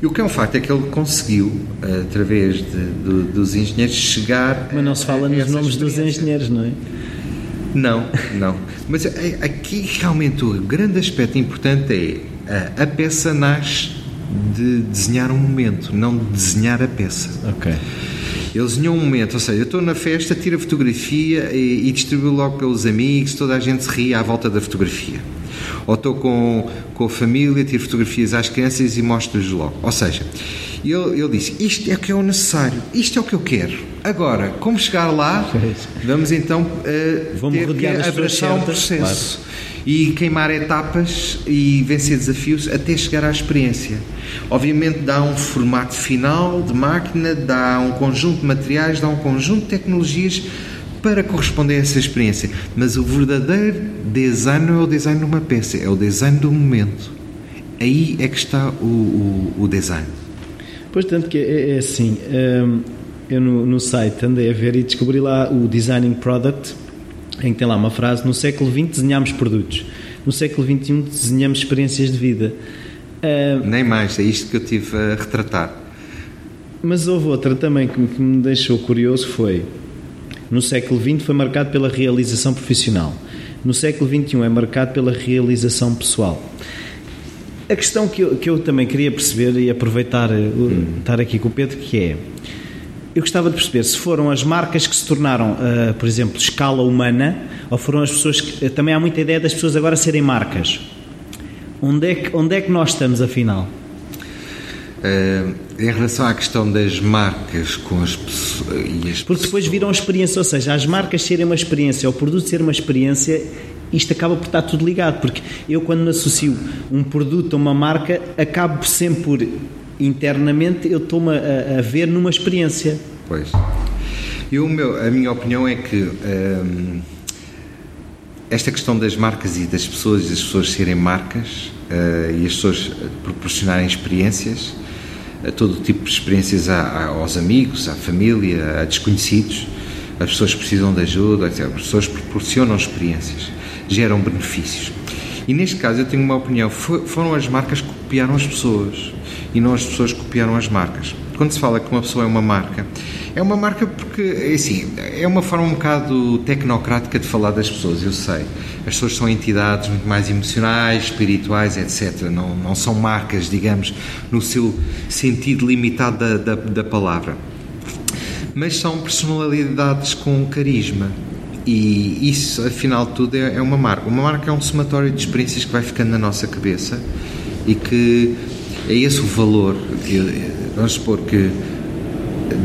S2: E o que é um facto é que ele conseguiu, através de, de, dos engenheiros, chegar.
S1: Mas não se fala nos nomes dos engenheiros, não é?
S2: Não, não. Mas aqui realmente o grande aspecto importante é a peça nasce de desenhar um momento, não de desenhar a peça.
S1: Ok.
S2: Ele desenhou um momento, ou seja, eu estou na festa, tiro a fotografia e, e distribuo logo pelos amigos, toda a gente se ri à volta da fotografia. Ou estou com, com a família, tiro fotografias às crianças e mostro-lhes logo. Ou seja, ele, ele disse: Isto é o que é o necessário, isto é o que eu quero. Agora, como chegar lá, vamos então uh, ter que abraçar um processo. Claro e queimar etapas e vencer desafios até chegar à experiência. Obviamente dá um formato final de máquina, dá um conjunto de materiais, dá um conjunto de tecnologias para corresponder a essa experiência. Mas o verdadeiro design não é o design de uma peça, é o design do momento. Aí é que está o, o, o design.
S1: Pois, tanto que é, é assim, hum, eu no, no site andei a ver e descobri lá o Designing Product, em que tem lá uma frase: No século XX desenhámos produtos, no século XXI desenhamos experiências de vida.
S2: Uh, Nem mais, é isto que eu tive a retratar.
S1: Mas houve outra também que, que me deixou curioso: foi no século XX foi marcado pela realização profissional, no século XXI é marcado pela realização pessoal. A questão que eu, que eu também queria perceber e aproveitar hum. estar aqui com o Pedro, que é eu gostava de perceber se foram as marcas que se tornaram, uh, por exemplo, escala humana, ou foram as pessoas que. Uh, também há muita ideia das pessoas agora serem marcas. Onde é que, onde é que nós estamos, afinal?
S2: Uh, em relação à questão das marcas com as pessoas. E as
S1: Porque depois viram experiência, ou seja, as marcas serem uma experiência, o produto ser uma experiência, isto acaba por estar tudo ligado. Porque eu, quando me associo um produto a uma marca, acabo sempre por internamente eu estou-me a, a, ver numa experiência.
S2: Pois. Eu, meu, a minha opinião é que hum, esta questão das marcas e das pessoas, das pessoas serem marcas uh, e as pessoas proporcionarem experiências, a todo tipo de experiências a, a, aos amigos, à família, a desconhecidos, as pessoas precisam de ajuda, as pessoas proporcionam experiências, geram benefícios. E neste caso eu tenho uma opinião, foram as marcas que copiaram as pessoas e não as pessoas copiaram as marcas. Quando se fala que uma pessoa é uma marca, é uma marca porque, é assim, é uma forma um bocado tecnocrática de falar das pessoas, eu sei. As pessoas são entidades muito mais emocionais, espirituais, etc. Não, não são marcas, digamos, no seu sentido limitado da, da, da palavra. Mas são personalidades com carisma. E isso, afinal de tudo, é, é uma marca. Uma marca é um somatório de experiências que vai ficando na nossa cabeça e que é esse o valor. Que, vamos supor que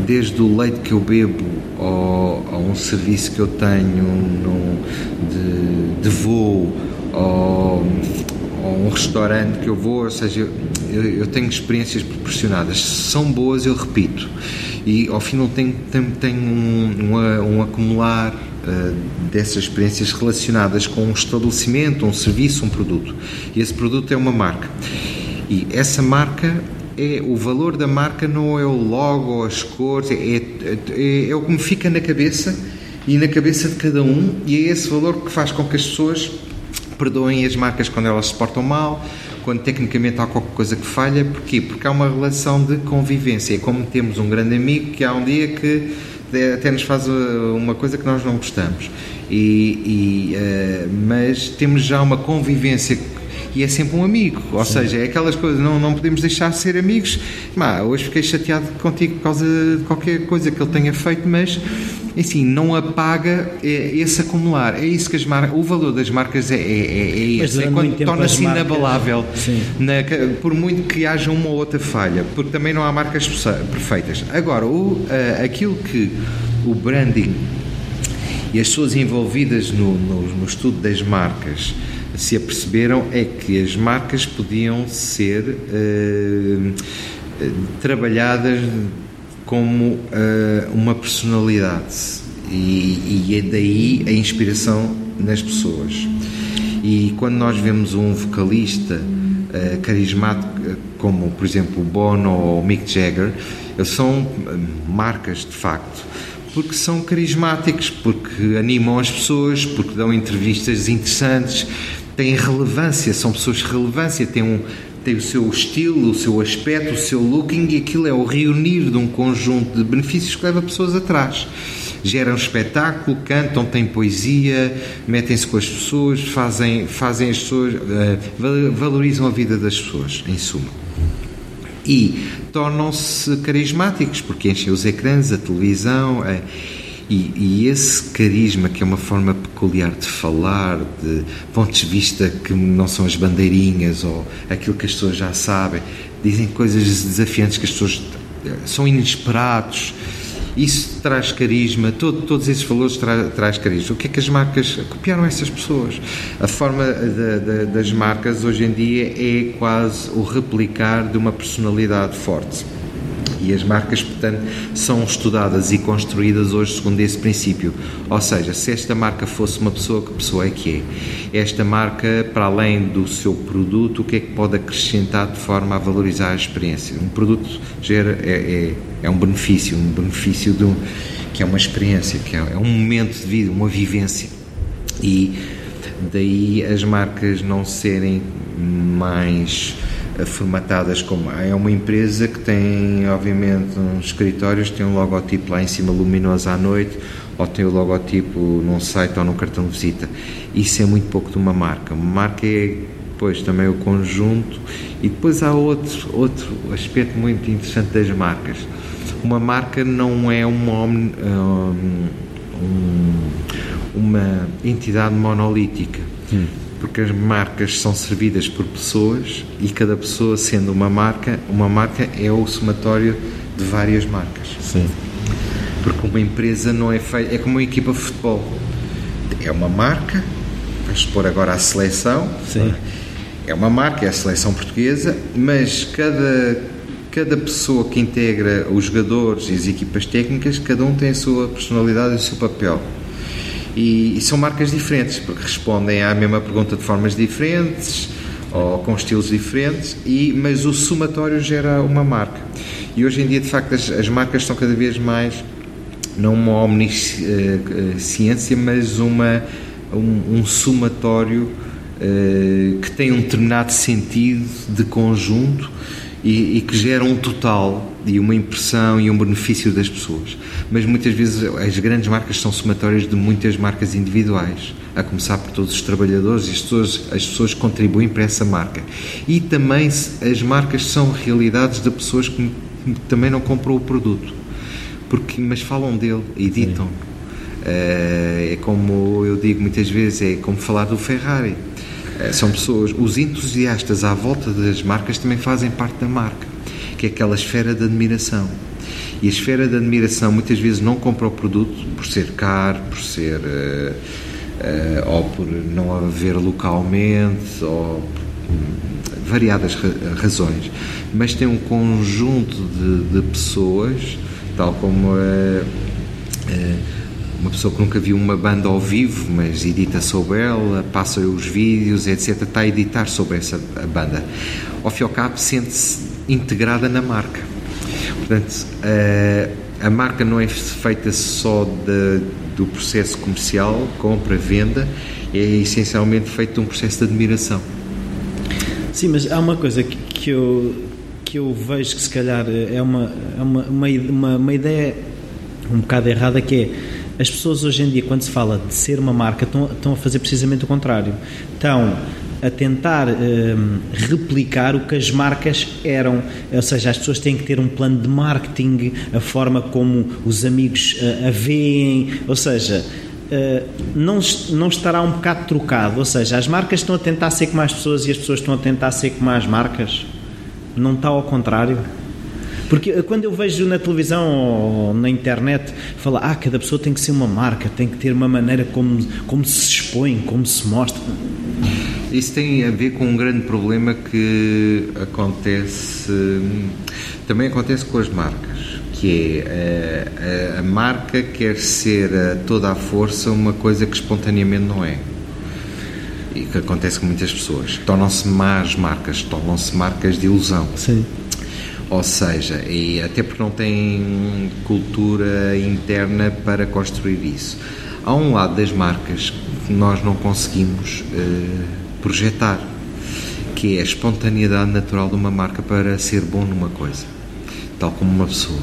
S2: desde o leite que eu bebo ao, a um serviço que eu tenho no, de, de voo ao, um restaurante que eu vou, ou seja, eu, eu, tenho experiências proporcionadas. São boas, eu repito. E ao fim não tenho, tenho, tenho um, um, um acumular uh, dessas experiências relacionadas com um estabelecimento, um serviço, um produto. E esse produto é uma marca. E essa marca é o valor da marca não é o logo, as cores, é, é, é, o que me fica na cabeça e na cabeça de cada um, e é esse valor que faz com que as pessoas perdoem as marcas quando elas se portam mal, quando tecnicamente há qualquer coisa que falha. Porquê? Porque há uma relação de convivência. É como temos um grande amigo que há um dia que até nos faz uh, uma coisa que nós não gostamos. E, e uh, mas temos já uma convivência e é sempre um amigo. Ou Sim. seja, é aquelas coisas, não, não podemos deixar de ser amigos. Mas, hoje fiquei chateado contigo por causa de qualquer coisa que ele tenha feito, mas assim, não apaga esse acumular. É isso que as marcas, o valor das marcas é, é, é, é esse. É quando torna-se inabalável, na, por muito que haja uma ou outra falha, porque também não há marcas perfeitas. Agora, o, aquilo que o branding e as pessoas envolvidas no, no, no estudo das marcas se aperceberam é que as marcas podiam ser uh, trabalhadas como uh, uma personalidade e, e é daí a inspiração nas pessoas. E quando nós vemos um vocalista uh, carismático como, por exemplo, o Bono ou o Mick Jagger, são marcas de facto porque são carismáticos, porque animam as pessoas, porque dão entrevistas interessantes, têm relevância, são pessoas de relevância, têm, um, têm o seu estilo, o seu aspecto, o seu looking e aquilo é o reunir de um conjunto de benefícios que leva pessoas atrás. Geram espetáculo, cantam, têm poesia, metem-se com as pessoas, fazem, fazem as pessoas, uh, valorizam a vida das pessoas, em suma. E tornam-se carismáticos, porque enchem os ecrãs, a televisão. Uh, e, e, esse carisma, que é uma forma peculiar de falar, de pontos de vista que não são as bandeirinhas ou aquilo que as pessoas já sabem, dizem coisas desafiantes que as pessoas são inesperados. Isso traz carisma, todo, todos esses valores tra, traz carisma. O que é que as marcas copiaram essas pessoas? A forma de, das marcas hoje em dia é quase o replicar de uma personalidade forte. E as marcas, portanto, são estudadas e construídas hoje segundo esse princípio. Ou seja, se esta marca fosse uma pessoa, que pessoa é que é? Esta marca, para além do seu produto, o que é que pode acrescentar de forma a valorizar a experiência? Um produto gera, é, é, é um benefício, um benefício de um, que é uma experiência, que é, é um momento de vida, uma vivência. E daí as marcas não serem mais formatadas como é uma empresa que tem obviamente uns escritórios tem um logotipo lá em cima luminoso à noite ou tem o logotipo num site ou num cartão de visita. Isso é muito pouco de uma marca. Uma marca é depois também o conjunto. E depois há outro outro aspecto muito interessante das marcas. Uma marca não é uma um, uma entidade monolítica. Hum porque as marcas são servidas por pessoas e cada pessoa sendo uma marca, uma marca é o somatório de várias marcas.
S1: Sim.
S2: Porque uma empresa não é feita, é como uma equipa de futebol. É uma marca, vamos pôr agora a seleção.
S1: Sim.
S2: É uma marca, é a seleção portuguesa, mas cada cada pessoa que integra os jogadores e as equipas técnicas, cada um tem a sua personalidade e o seu papel. E, e, são marcas diferentes, porque respondem à mesma pergunta de formas diferentes ou com estilos diferentes, e, mas o somatório gera uma marca. E hoje em dia, de facto, as, as marcas são cada vez mais, não uma omnisciência, mas uma, um, um somatório uh, que tem um determinado sentido de conjunto e, e, que gera um total e uma impressão e um benefício das pessoas. Mas muitas vezes as grandes marcas são somatórias de muitas marcas individuais, a começar por todos os trabalhadores e as pessoas, as pessoas que contribuem para essa marca. E também as marcas são realidades de pessoas que também não compram o produto, porque, mas falam dele, editam. Uh, é como eu digo muitas vezes, é como falar do Ferrari são pessoas, os entusiastas à volta das marcas também fazem parte da marca, que é aquela esfera de admiração. E a esfera de admiração muitas vezes não compra o produto por ser caro, por ser. Uh, uh, ou por não haver localmente, ou por variadas razões, mas tem um conjunto de, de pessoas, tal como. Uh, uma pessoa que nunca viu uma banda ao vivo, mas edita sobre ela, passa os vídeos, etc., está a editar sobre essa banda. Ao fim e ao cabo, sente-se integrada na marca. Portanto, a, a marca não é feita só de, do processo comercial, compra, venda, é essencialmente feito um processo de admiração.
S1: Sim, mas há uma coisa que, que eu, que eu vejo que se calhar é uma, é uma, uma, uma, uma ideia um bocado errada que é as pessoas hoje em dia, quando se fala de ser uma marca, estão, estão a fazer precisamente o contrário. Estão a tentar um, replicar o que as marcas eram, ou seja, as pessoas têm que ter um plano de marketing, a forma como os amigos uh, a veem, ou seja, uh, não, não estará um bocado trocado, ou seja, as marcas estão a tentar ser como as pessoas e as pessoas estão a tentar ser como as marcas, não está ao contrário? Porque eh, quando eu vejo na televisão ou na internet falar, ah, cada pessoa tem que ser uma marca, tem que ter uma maneira como, como se expõe, como se mostra.
S2: Isso tem a ver com um grande problema que acontece, também acontece com as marcas, que é a, eh, a, a marca quer ser a toda a força uma coisa que espontaneamente não é e que acontece com muitas pessoas. Tornam-se más marcas, tornam-se marcas de ilusão.
S1: Sim.
S2: Ou seja, e até porque não tem cultura interna para construir isso. Há um lado das marcas que nós não conseguimos uh, projetar, que é a espontaneidade natural de uma marca para ser bom numa coisa. Tal como uma pessoa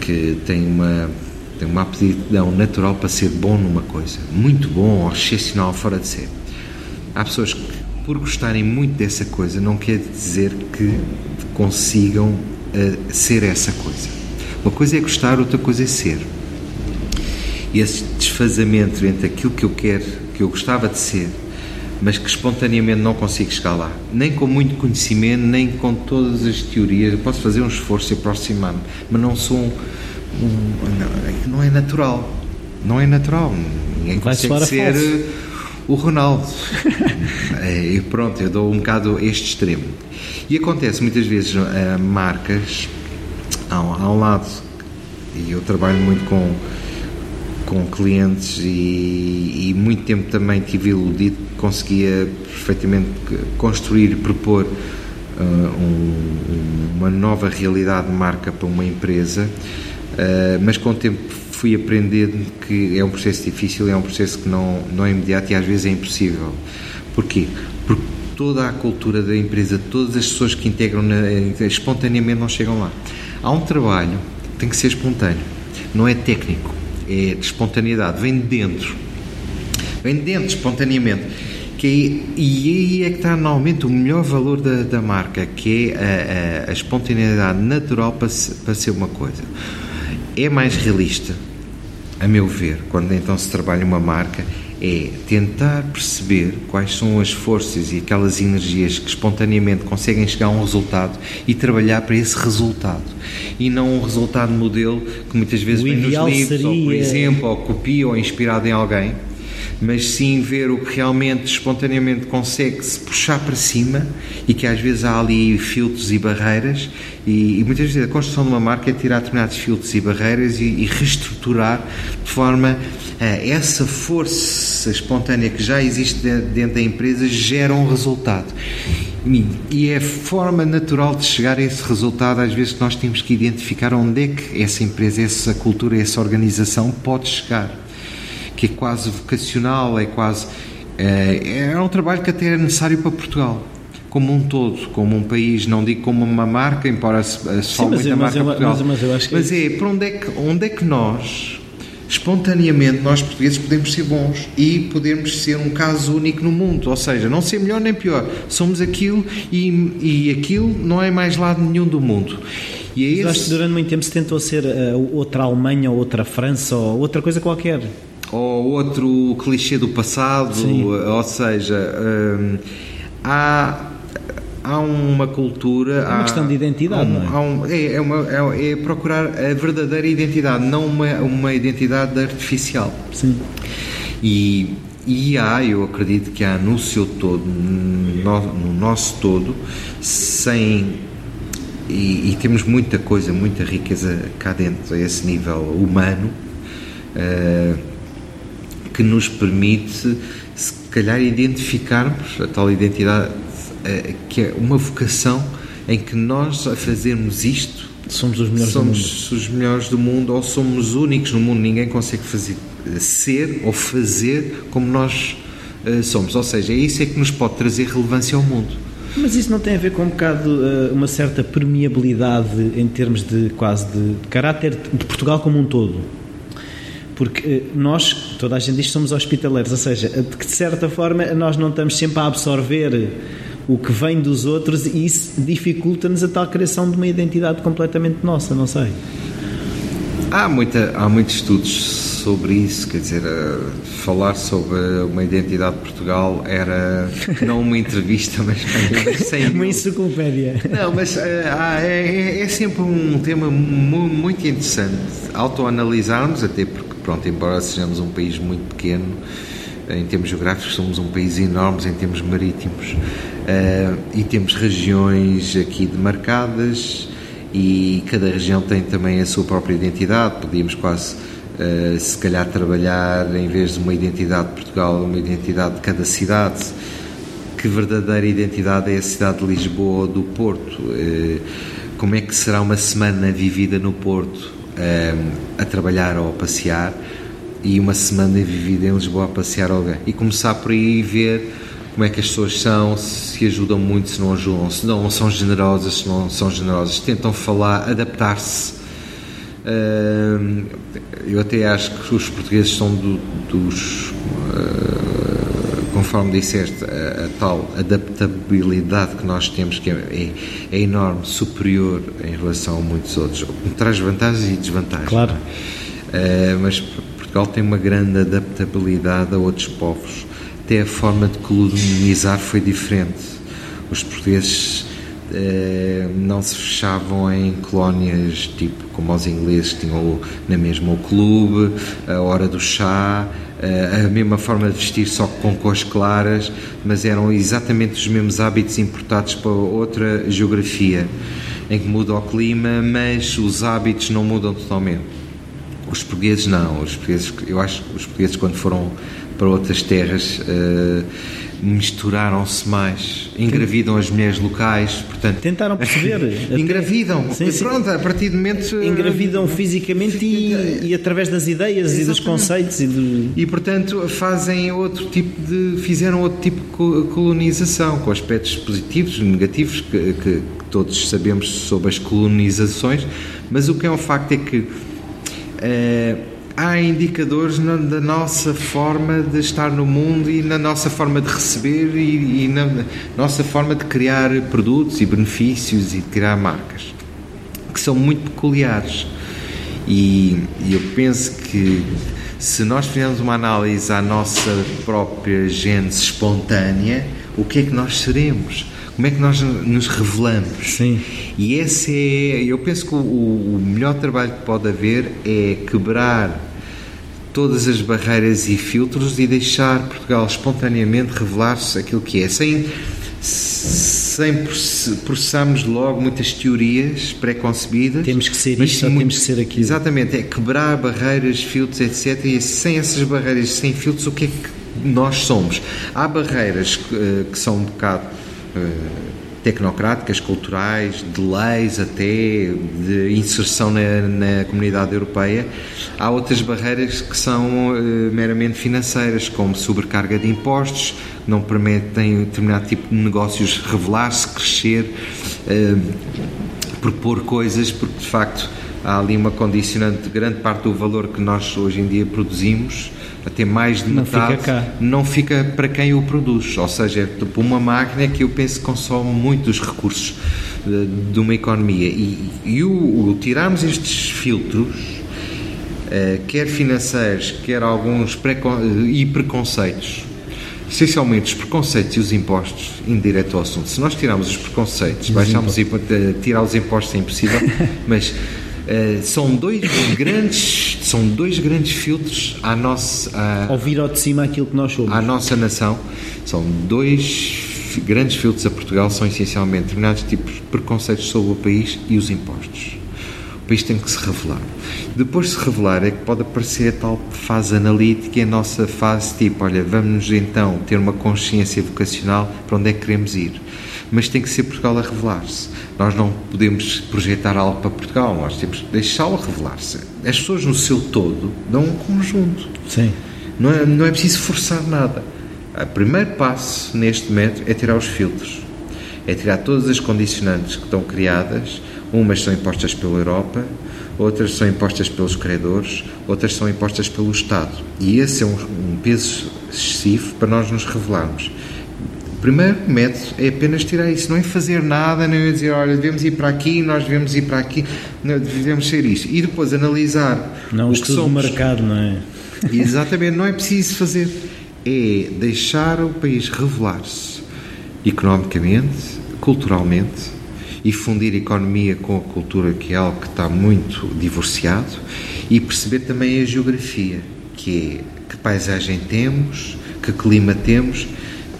S2: que tem uma, tem uma aptidão natural para ser bom numa coisa, muito bom ou excepcional, fora de ser. Há pessoas que, por gostarem muito dessa coisa, não quer dizer que consigam uh, ser essa coisa. Uma coisa é gostar, outra coisa é ser. E esse desfazamento entre aquilo que eu quero, que eu gostava de ser, mas que espontaneamente não consigo chegar lá, nem com muito conhecimento, nem com todas as teorias. Eu posso fazer um esforço e aproximar-me, mas não sou um, um, não é natural. Não é natural. Ninguém
S1: Vai
S2: consegue ser o Ronaldo. É, e pronto, eu dou um bocado este extremo. E acontece muitas vezes uh, marcas, há, um lado, e eu trabalho muito com, com clientes e, e muito tempo também tive iludido que conseguia perfeitamente construir e propor uh, um, uma nova realidade de marca para uma empresa, uh, mas com o tempo fui aprendendo que é um processo difícil, é um processo que não, não é imediato e às vezes é impossível. Porquê? Porque toda a cultura da empresa, todas as pessoas que integram na, espontaneamente não chegam lá. Há um trabalho que tem que ser espontâneo, não é técnico, é de espontaneidade, vem de dentro. Vem de dentro, espontaneamente. Que é, e aí é que está normalmente o melhor valor da, da marca, que é a, a, a espontaneidade natural para, para ser uma coisa. É mais realista, a meu ver, quando então se trabalha uma marca, é tentar perceber quais são as forças e aquelas energias que espontaneamente conseguem chegar a um resultado e trabalhar para esse resultado. E não um resultado modelo que muitas vezes o vem nos livros, seria... ou por exemplo, ou copia ou inspirado em alguém mas sim ver o que realmente espontaneamente consegue se puxar para cima e que às vezes há ali filtros e barreiras e, e muitas vezes a construção de uma marca é tirar determinados filtros e barreiras e, e reestruturar de forma a essa força espontânea que já existe dentro da empresa gera um resultado. E é a forma natural de chegar a esse resultado, às vezes, que nós temos que identificar onde é que essa empresa, essa cultura, essa organização pode chegar que é quase vocacional, é quase. É, é um trabalho que até é necessário para Portugal como um todo, como um país, não digo como uma marca, embora se, se fale muito da marca
S1: eu,
S2: Portugal.
S1: Mas, mas, eu acho que
S2: mas é, para onde é, que, onde é que nós, espontaneamente, nós portugueses podemos ser bons e podemos ser um caso único no mundo, ou seja, não ser melhor nem pior, somos aquilo e, e aquilo não é mais lado nenhum do mundo.
S1: E é esse... acho que durante muito tempo se tentou ser uh, outra Alemanha ou outra França ou outra coisa qualquer
S2: ou outro clichê do passado, Sim. ou seja, hum, há há uma cultura. É
S1: uma há, questão de identidade, um,
S2: não é? É, é, uma, é, é, procurar a verdadeira identidade, não uma, uma identidade artificial.
S1: Sim.
S2: E, e há, eu acredito que há no seu todo, no, no nosso todo, sem. E, e, temos muita coisa, muita riqueza cá dentro, a esse nível humano. Uh, que nos permite, se calhar, identificarmos a tal identidade, eh, que é uma vocação em que nós, a fazermos isto,
S1: somos os melhores
S2: somos
S1: do
S2: mundo. os melhores do mundo ou somos únicos no mundo. Ninguém consegue fazer, ser ou fazer como nós uh, somos. Ou seja, é isso é que nos pode trazer relevância ao mundo.
S1: Mas isso não tem a ver com um bocado uh, uma certa permeabilidade em termos de quase de, de caráter de Portugal como um todo? porque eh, nós, toda a gente diz que somos hospitaleiros, ou seja, de certa forma nós não estamos sempre a absorver o que vem dos outros e isso dificulta-nos a tal criação de uma identidade completamente nossa, não sei.
S2: Há, muita, há muitos estudos sobre isso, quer dizer, uh, falar sobre uma identidade de Portugal era não uma entrevista, mas
S1: sem uma enciclopédia.
S2: Não, mas uh, é, é, sempre um tema muito interessante autoanalisarmos, até porque pronto, embora sejamos um país muito pequeno, em termos geográficos somos um país enorme em termos marítimos. Uh, e temos regiões aqui demarcadas e cada região tem também a sua própria identidade, podíamos quase uh, se calhar trabalhar em vez de uma identidade de Portugal, uma identidade de cada cidade. Que verdadeira identidade é a cidade de Lisboa ou do Porto? Uh, como é que será uma semana vivida no Porto a trabalhar ou a passear e uma semana vivida em Lisboa a passear alguém e começar por aí ver como é que as pessoas são, se ajudam muito, se não ajudam, se não são generosas, se não são generosas, tentam falar, adaptar-se. Eu até acho que os portugueses são do, dos, conforme disseste, a, a, tal adaptabilidade que nós temos, que é, é, é, enorme, superior em relação a muitos outros, traz vantagens e desvantagens.
S1: Claro.
S2: Uh, mas Portugal tem uma grande adaptabilidade a outros povos até a forma de colonizar foi diferente. Os portugueses eh, não se fechavam em colónias tipo como os ingleses tinham na mesma o clube, a hora do chá, a mesma forma de vestir só com cores claras, mas eram exatamente os mesmos hábitos importados para outra geografia, em que muda o clima, mas os hábitos não mudam totalmente. Os portugueses não, os portugueses, eu acho que os portugueses quando foram para outras terras uh, misturaram-se mais, engravidam as mulheres locais, portanto
S1: tentaram perceber,
S2: engravidam, sim, sim. pronto, a partir do momento
S1: engravidam fisicamente e, e através das ideias Exatamente. e dos conceitos e, do...
S2: e portanto fazem outro tipo de fizeram outro tipo de colonização com aspectos positivos, negativos que, que, que todos sabemos sobre as colonizações, mas o que é um facto é que uh, há indicadores na, da nossa forma de estar no mundo e na nossa forma de receber e, e na nossa forma de criar produtos e benefícios e de criar marcas que são muito peculiares. E, e eu penso que se nós fizermos uma análise à nossa própria gênese espontânea o que é que nós seremos? Como é que nós nos revelamos?
S1: Sim.
S2: e esse é eu penso que o, o melhor trabalho que pode haver é quebrar todas as barreiras e filtros e deixar Portugal espontaneamente revelar-se aquilo que é, sem, sem processarmos logo muitas teorias pré-concebidas.
S1: Temos que ser isto ou temos que ser aquilo.
S2: Exatamente, é quebrar barreiras, filtros, etc. E sem essas barreiras, sem filtros, o que é que nós somos? Há barreiras que, eh, que são um bocado. Tecnocráticas, culturais, de leis até, de inserção na, na comunidade europeia. Há outras barreiras que são uh, meramente financeiras, como sobrecarga de impostos, não permitem determinado tipo de negócios revelar-se, crescer, uh, propor coisas, porque de facto há ali uma condicionante de grande parte do valor que nós hoje em dia produzimos até mais de
S1: não
S2: metade,
S1: fica
S2: não fica para quem o produz. Ou seja, é tipo uma máquina que eu penso que consome muitos recursos de, de uma economia. E, e o, o, tirarmos estes filtros, uh, quer financeiros, quer alguns precon e preconceitos, essencialmente os preconceitos e os impostos, indireto ao assunto. Se nós tirarmos os preconceitos, baixarmos tirar os impostos é impossível, mas uh, são dois grandes são dois grandes filtros à nossa. À,
S1: Ouvir ao de cima aquilo que nós somos.
S2: À nossa nação. São dois grandes filtros a Portugal, são essencialmente determinados tipos de preconceitos sobre o país e os impostos. O país tem que se revelar. Depois de se revelar é que pode aparecer a tal fase analítica e a nossa fase tipo, olha, vamos então ter uma consciência vocacional para onde é que queremos ir. Mas tem que ser Portugal a revelar-se. Nós não podemos projetar algo para Portugal, nós temos que deixá-lo revelar-se. As pessoas no seu todo dão um conjunto.
S1: Sim.
S2: Não é, não é preciso forçar nada. O primeiro passo neste método é tirar os filtros. É tirar todas as condicionantes que estão criadas. Umas são impostas pela Europa, outras são impostas pelos credores, outras são impostas pelo Estado. E esse é um, um peso excessivo para nós nos revelarmos. O primeiro método é apenas tirar isso, não é fazer nada, não é dizer, olha, devemos ir para aqui, nós devemos ir para aqui, não, devemos ser isto. E depois analisar
S1: não, o que somos. mercado, não é?
S2: Exatamente, não é preciso fazer. É deixar o país revelar-se economicamente, culturalmente e fundir a economia com a cultura, que é algo que está muito divorciado, e perceber também a geografia, que é que paisagem temos, que clima temos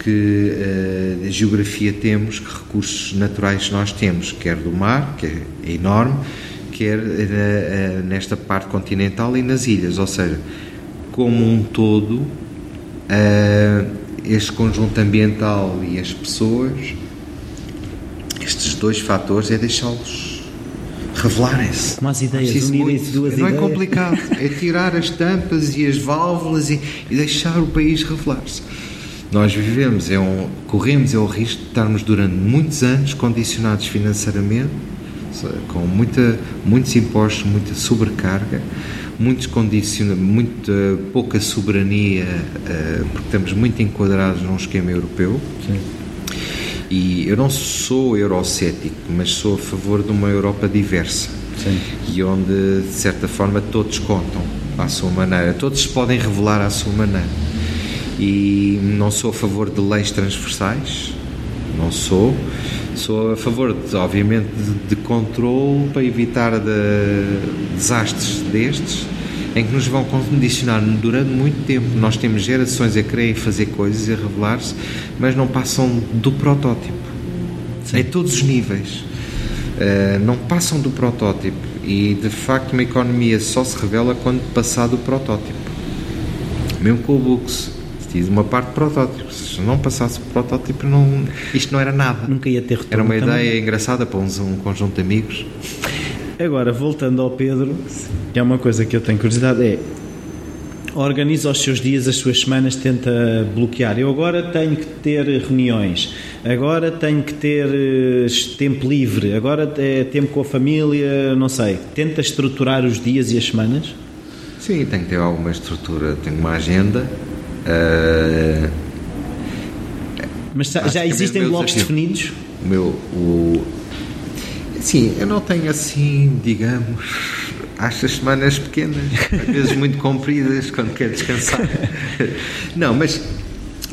S2: que uh, geografia temos, que recursos naturais nós temos, quer do mar, que é enorme, quer uh, nesta parte continental e nas ilhas, ou seja, como um todo, este conjunto ambiental e as pessoas, estes dois fatores é deixá-los revelarem-se.
S1: Como as ideias, unirem-se duas
S2: não
S1: ideias.
S2: Não é complicado, é tirar as tampas e as válvulas e, e deixar o país revelar-se. Nós vivemos, é um, corremos é o risco de estarmos durante muitos anos condicionados financeiramente, com muita, muitos impostos, muita sobrecarga, muitos condiciona, muita pouca soberania, uh, porque estamos muito enquadrados num esquema europeu. Sim. E eu não sou eurocético, mas sou a favor de uma Europa diversa. Sim. E onde, de certa forma, todos contam à sua maneira, todos podem revelar à sua maneira e não sou a favor de leis transversais, não sou. Sou a favor, de, obviamente, de, de controle para evitar de, desastres destes, em que nos vão condicionar durante muito tempo. Nós temos gerações a querer fazer coisas e a revelar-se, mas não passam do protótipo. Sim. Em todos os níveis. Uh, não passam do protótipo. E, de facto, uma economia só se revela quando passar do protótipo. Mesmo com o Books Tive uma parte de protótipo. Se não passasse o protótipo, não, isto não era nada.
S1: Nunca ia ter retorno.
S2: Era uma
S1: também.
S2: ideia engraçada para um, um conjunto de amigos.
S1: Agora, voltando ao Pedro, é uma coisa que eu tenho curiosidade, é organiza os seus dias, as suas semanas, tenta bloquear. Eu agora tenho que ter reuniões, agora tenho que ter eh, tempo livre, agora é tempo com a família, não sei. Tenta estruturar os dias e as semanas?
S2: Sim, tenho que ter alguma estrutura. Tenho uma agenda Uh,
S1: Mas já existem blocos desafio. definidos?
S2: O meu, o, sim, eu não tenho assim, digamos, acho as semanas pequenas, às vezes muito compridas, quando quero descansar. Não, mas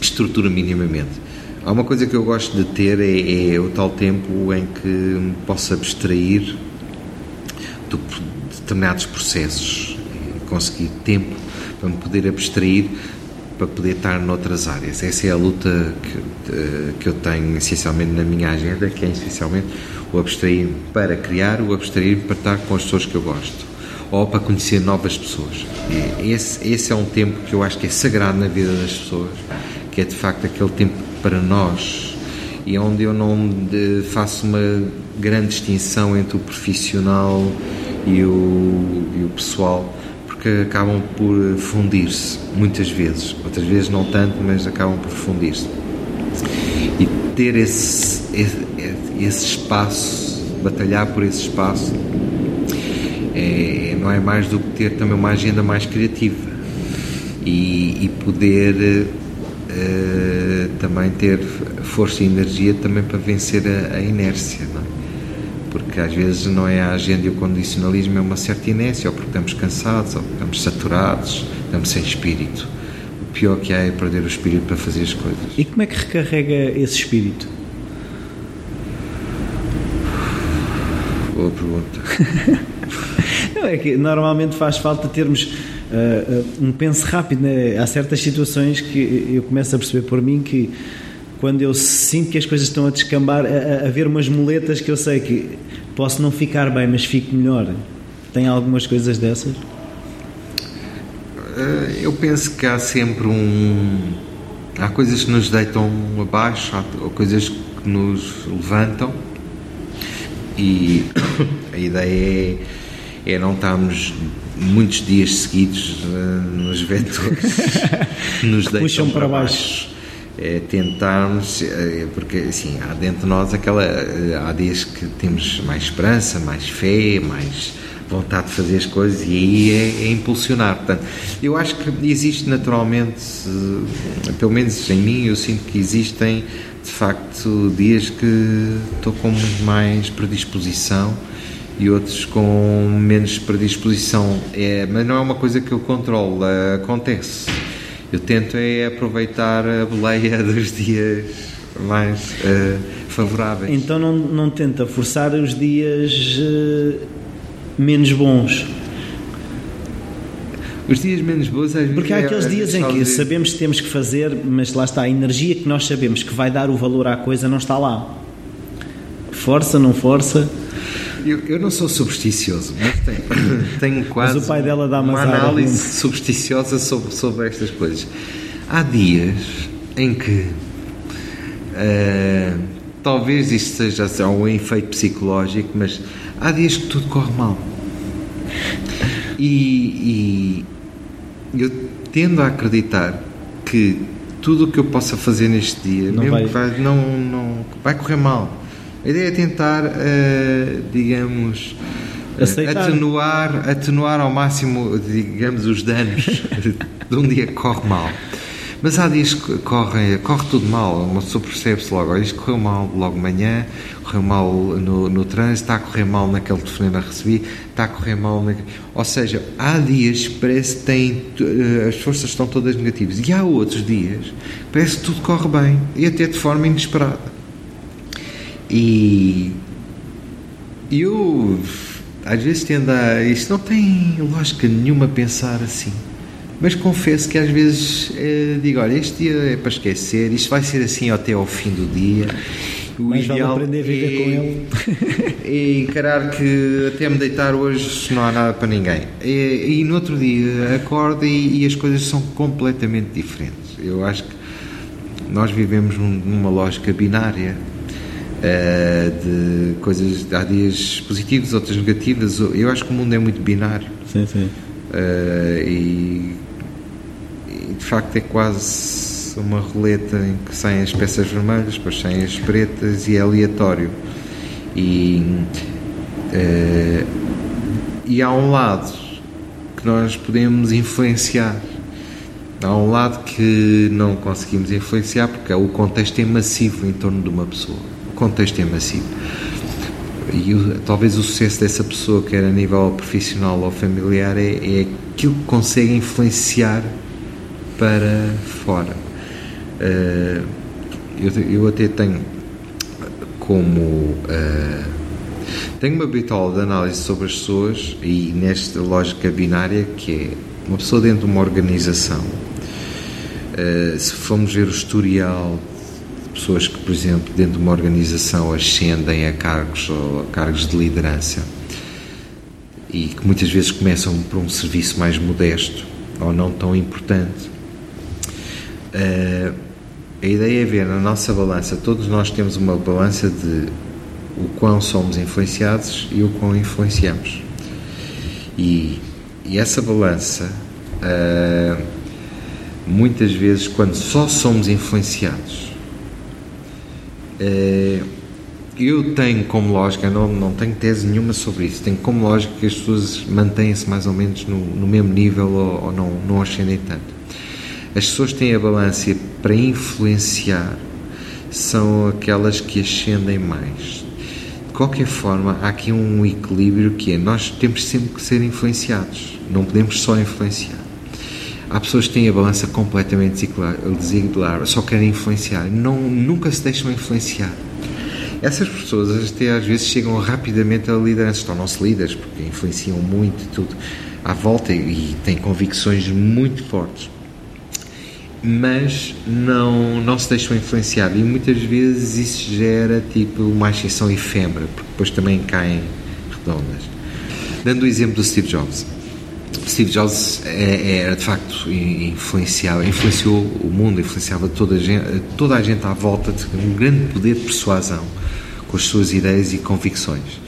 S2: estrutura minimamente. Há uma coisa que eu gosto de ter é, é o tal tempo em que me posso abstrair de determinados processos, conseguir tempo para me poder abstrair para poder estar noutras áreas. Essa é a luta que, que eu tenho essencialmente na minha agenda, que é essencialmente o abstrair para criar, o abstrair para estar com as pessoas que eu gosto ou para conhecer novas pessoas. E esse, esse é um tempo que eu acho que é sagrado na vida das pessoas, que é de facto aquele tempo para nós e é onde eu não faço uma grande distinção entre o profissional e o, e o pessoal que acabam por fundir-se, muitas vezes. Outras vezes não tanto, mas acabam por fundir-se. E ter esse, esse, esse, espaço, batalhar por esse espaço, é, não é mais do que ter também uma agenda mais criativa e, e poder uh, também ter força e energia também para vencer a, a inércia. Porque às vezes não é a agenda e o condicionalismo, é uma certa inércia, ou porque estamos cansados, ou porque estamos saturados, estamos sem espírito. O pior que há é perder o espírito para fazer as coisas.
S1: E como é que recarrega esse espírito?
S2: Boa pergunta.
S1: não, é que normalmente faz falta termos uh, um penso rápido. Né? Há certas situações que eu começo a perceber por mim que quando eu sinto que as coisas estão a descambar, a, a ver umas muletas que eu sei que posso não ficar bem, mas fico melhor. Tem algumas coisas dessas?
S2: Eh, eu penso que há sempre um. Há coisas que nos deitam abaixo, há coisas que nos levantam, e a ideia é, é não estarmos muitos dias seguidos uh, nos vetores que nos deitam Puxam para baixo. É tentarmos, é, porque assim, há dentro de nós aquela, há dias que temos mais esperança, mais fé, mais vontade de fazer as coisas e aí é, é impulsionar. Portanto, eu acho que existe naturalmente, pelo menos em mim, eu sinto que existem de facto dias que estou com muito mais predisposição e outros com menos predisposição. É, mas não é uma coisa que eu controlo, acontece. Eu tento é aproveitar a boleia dos dias mais uh, favoráveis.
S1: Então não, não tenta forçar os dias uh, menos bons.
S2: Os dias menos bons às vezes.
S1: Porque há aqueles é, dias em que sabemos que temos que fazer, mas lá está, a energia que nós sabemos que vai dar o valor à coisa não está lá. Força, não força.
S2: Eu, eu não sou supersticioso, mas tenho, tenho quase
S1: mas o pai dela dá
S2: uma análise supersticiosa sobre, sobre estas coisas. Há dias em que uh, talvez isto seja um efeito psicológico, mas há dias que tudo corre mal. E, e eu tendo a acreditar que tudo o que eu possa fazer neste dia, não mesmo vai... que vai, não, não, vai correr mal. A ideia é tentar, uh, digamos, Aceitar. atenuar, atenuar ao máximo, digamos, os danos de um dia que corre mal. Mas há dias que corre, corre tudo mal, uma pessoa percebe-se logo, olha, isto correu mal logo de manhã, correu mal no, no trânsito, está a correr mal naquele telefonema que recebi, está a correr mal. Na... Ou seja, há dias que parece que tem, eh, as forças estão todas negativas, e há outros dias que parece que tudo corre bem, e até de forma inesperada. E eu às vezes tendo a. Isto não tem lógica nenhuma pensar assim. Mas confesso que às vezes eh, digo: olha, este dia é para esquecer, isto vai ser assim até ao fim do dia.
S1: O Mas ideal aprender a viver é, com ele.
S2: É encarar que até me deitar hoje não há nada para ninguém. E, e no outro dia acordo e, e as coisas são completamente diferentes. Eu acho que nós vivemos numa lógica binária de coisas, há dias positivos, outras negativas. Eu acho que o mundo é muito binário.
S1: Sim, sim.
S2: Uh, e, e, de facto é quase uma roleta em que saem as peças vermelhas, depois saem as pretas e é aleatório. E, uh, e há um lado que nós podemos influenciar. Há um lado que não conseguimos influenciar porque o contexto é massivo em torno de uma pessoa contexto é massivo. E o, talvez o sucesso dessa pessoa, quer a nível profissional ou familiar, é, é aquilo que consegue influenciar para fora. Uh, eu, eu até tenho como. Uh, tenho uma bitola de análise sobre as pessoas e nesta lógica binária que é uma pessoa dentro de uma organização. Uh, se formos ver o historial pessoas que, por exemplo, dentro de uma organização ascendem a cargos ou a cargos de liderança e que muitas vezes começam por um serviço mais modesto ou não tão importante. Uh, a ideia é ver na nossa balança, todos nós temos uma balança de o quão somos influenciados e o quão influenciamos. E, e essa balança, uh, muitas vezes, quando só somos influenciados, eh, eu tenho como lógica, não, não tenho tese nenhuma sobre isso, tenho como lógica que as pessoas mantenham-se mais ou menos no, no mesmo nível ou, ou, não, não ascendem tanto. As pessoas que têm a balança para influenciar são aquelas que ascendem mais. De qualquer forma, há aqui um equilíbrio que é nós temos sempre que ser influenciados, não podemos só influenciar. Há pessoas que têm a balança completamente desequilibrada, só querem influenciar, não, nunca se deixam influenciar. Essas pessoas até às vezes chegam rapidamente à liderança, tornam-se líderes porque influenciam muito tudo à volta e têm convicções muito fortes. Mas não, não se deixam influenciar e muitas vezes isso gera tipo uma ascensão efêmera, porque depois também caem redondas. Dando o exemplo do Steve Jobs Steve Jobs é, era de facto influenciava, influenciou o mundo, influenciava toda a gente, toda a gente à volta de um grande poder de persuasão com as suas ideias e convicções.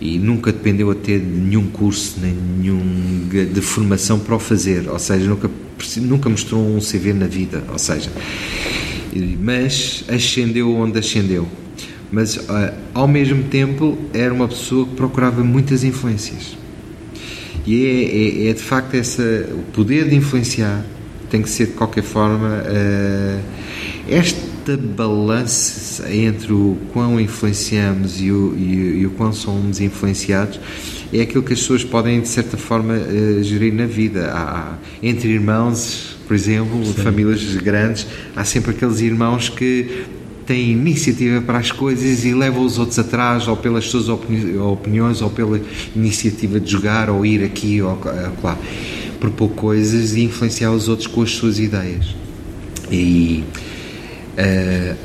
S2: E nunca dependeu a ter nenhum curso, nem nenhum de formação para o fazer, ou seja, nunca, nunca mostrou um CV na vida, ou seja, mas ascendeu onde ascendeu. Mas ao mesmo tempo era uma pessoa que procurava muitas influências e é, é, é, de facto essa, o poder de influenciar tem que ser de qualquer forma uh, esta balança entre o quão influenciamos e o, e, e, o quão somos influenciados é aquilo que as pessoas podem de certa forma uh, gerir na vida. Há, entre irmãos, por exemplo, Sim. famílias grandes, há sempre aqueles irmãos que têm iniciativa para as coisas e levam os outros atrás, ou pelas suas opini opiniões, ou pela iniciativa de jogar, ou ir aqui ou lá, propor coisas e influenciar os outros com as suas ideias. E, uh,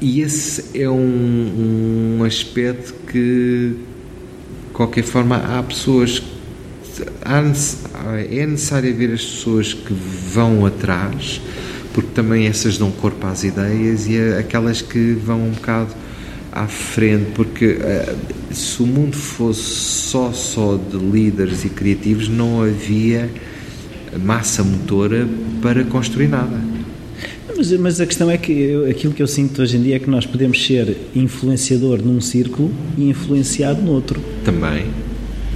S2: e esse é um, um aspecto que, de qualquer forma, há pessoas. Há, é necessário ver as pessoas que vão atrás porque também essas dão corpo às ideias e aquelas que vão um bocado à frente, porque uh, se o mundo fosse só só de líderes e criativos, não havia massa motora para construir nada.
S1: Mas, mas, a questão é que eu, aquilo que eu sinto hoje em dia é que nós podemos ser influenciador num círculo e influenciado no outro.
S2: Também.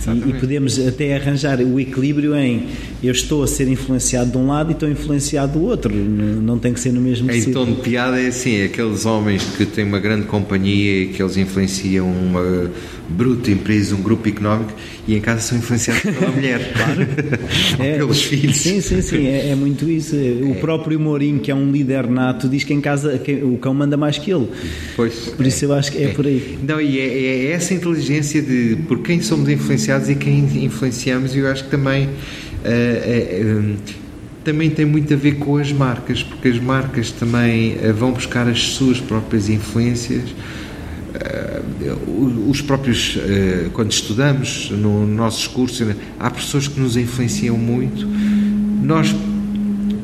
S1: E, e, podemos até arranjar o equilíbrio em eu estou a ser influenciado de um lado e estou influenciado do outro, não tem que ser no mesmo
S2: Em tom de piada é assim, aqueles homens que têm uma grande companhia e que eles influenciam uma bruta empresa, um grupo económico e em casa são influenciados pela mulher, claro. é, pelos filhos.
S1: Sim, sim, sim, é, é muito isso. O é. próprio Mourinho, que é um líder nato, diz que em casa que o cão manda mais que ele.
S2: Pois.
S1: Por isso eu acho que é, é. por aí.
S2: Não, e é, é, essa inteligência de por quem somos influenciados e quem influenciamos, eu acho que também também tem muito a ver com as marcas, porque as marcas também uh, vão buscar as suas próprias influências. os próprios, quando estudamos no, nossos cursos, há pessoas que nos influenciam muito. Nós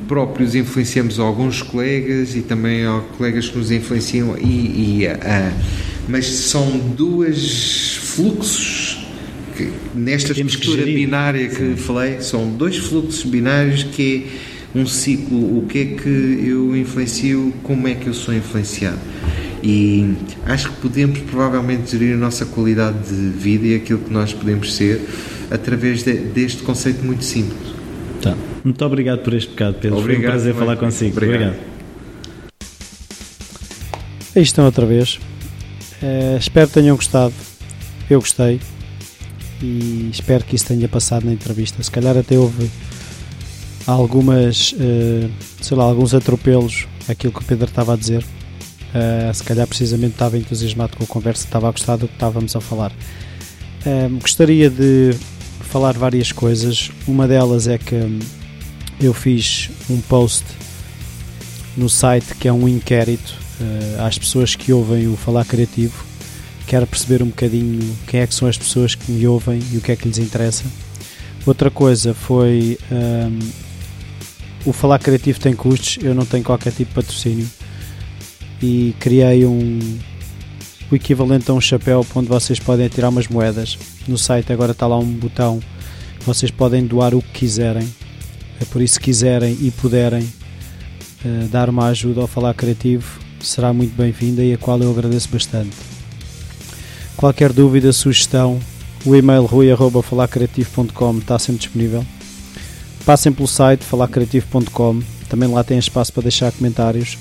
S2: próprios influenciamos alguns colegas e também há colegas que nos influenciam e, e mas são dois fluxos que nesta Temos estrutura que binária que Sim. falei, são dois fluxos binários que é um ciclo, o que é que eu influencio, como é que eu sou influenciado. E acho que podemos provavelmente gerir a nossa qualidade de vida e aquilo que nós podemos ser através de, deste conceito muito simples.
S1: Tá. Muito obrigado por este bocado, Pedro. Obrigado, Foi um prazer falar consigo. Obrigado. obrigado. Aí estão outra vez. Uh, espero que tenham gostado. Eu gostei e espero que isso tenha passado na entrevista. Se calhar até houve algumas, uh, sei lá, alguns atropelos aquilo que o Pedro estava a dizer. Uh, se calhar precisamente estava entusiasmado com a conversa, estava a gostar do que estávamos a falar. Uh, gostaria de falar várias coisas. Uma delas é que eu fiz um post no site que é um inquérito uh, às pessoas que ouvem o Falar Criativo quero perceber um bocadinho quem é que são as pessoas que me ouvem e o que é que lhes interessa. Outra coisa foi um, o Falar Criativo tem custos, eu não tenho qualquer tipo de patrocínio e criei um o equivalente a um chapéu onde vocês podem tirar umas moedas. No site agora está lá um botão, vocês podem doar o que quiserem. É por isso, se quiserem e puderem uh, dar uma ajuda ao Falar Criativo, será muito bem-vinda e a qual eu agradeço bastante. Qualquer dúvida, sugestão, o e-mail rui.falacreativo.com está sempre disponível. Passem pelo site falacreativo.com, também lá tem espaço para deixar comentários.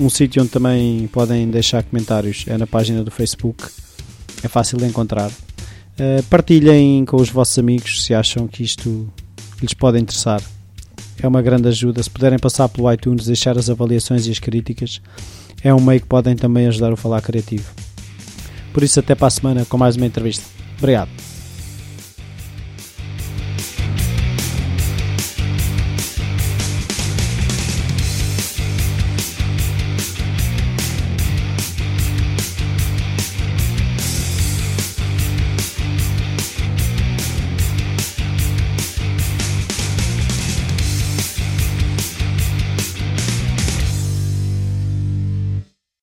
S1: Um sítio onde também podem deixar comentários é na página do Facebook, é fácil de encontrar. Uh, partilhem com os vossos amigos se acham que isto lhes pode interessar. É uma grande ajuda. Se puderem passar pelo iTunes, deixar as avaliações e as críticas, é um meio que podem também ajudar o Falar Criativo. Por isso, até para a semana com mais uma entrevista. Obrigado.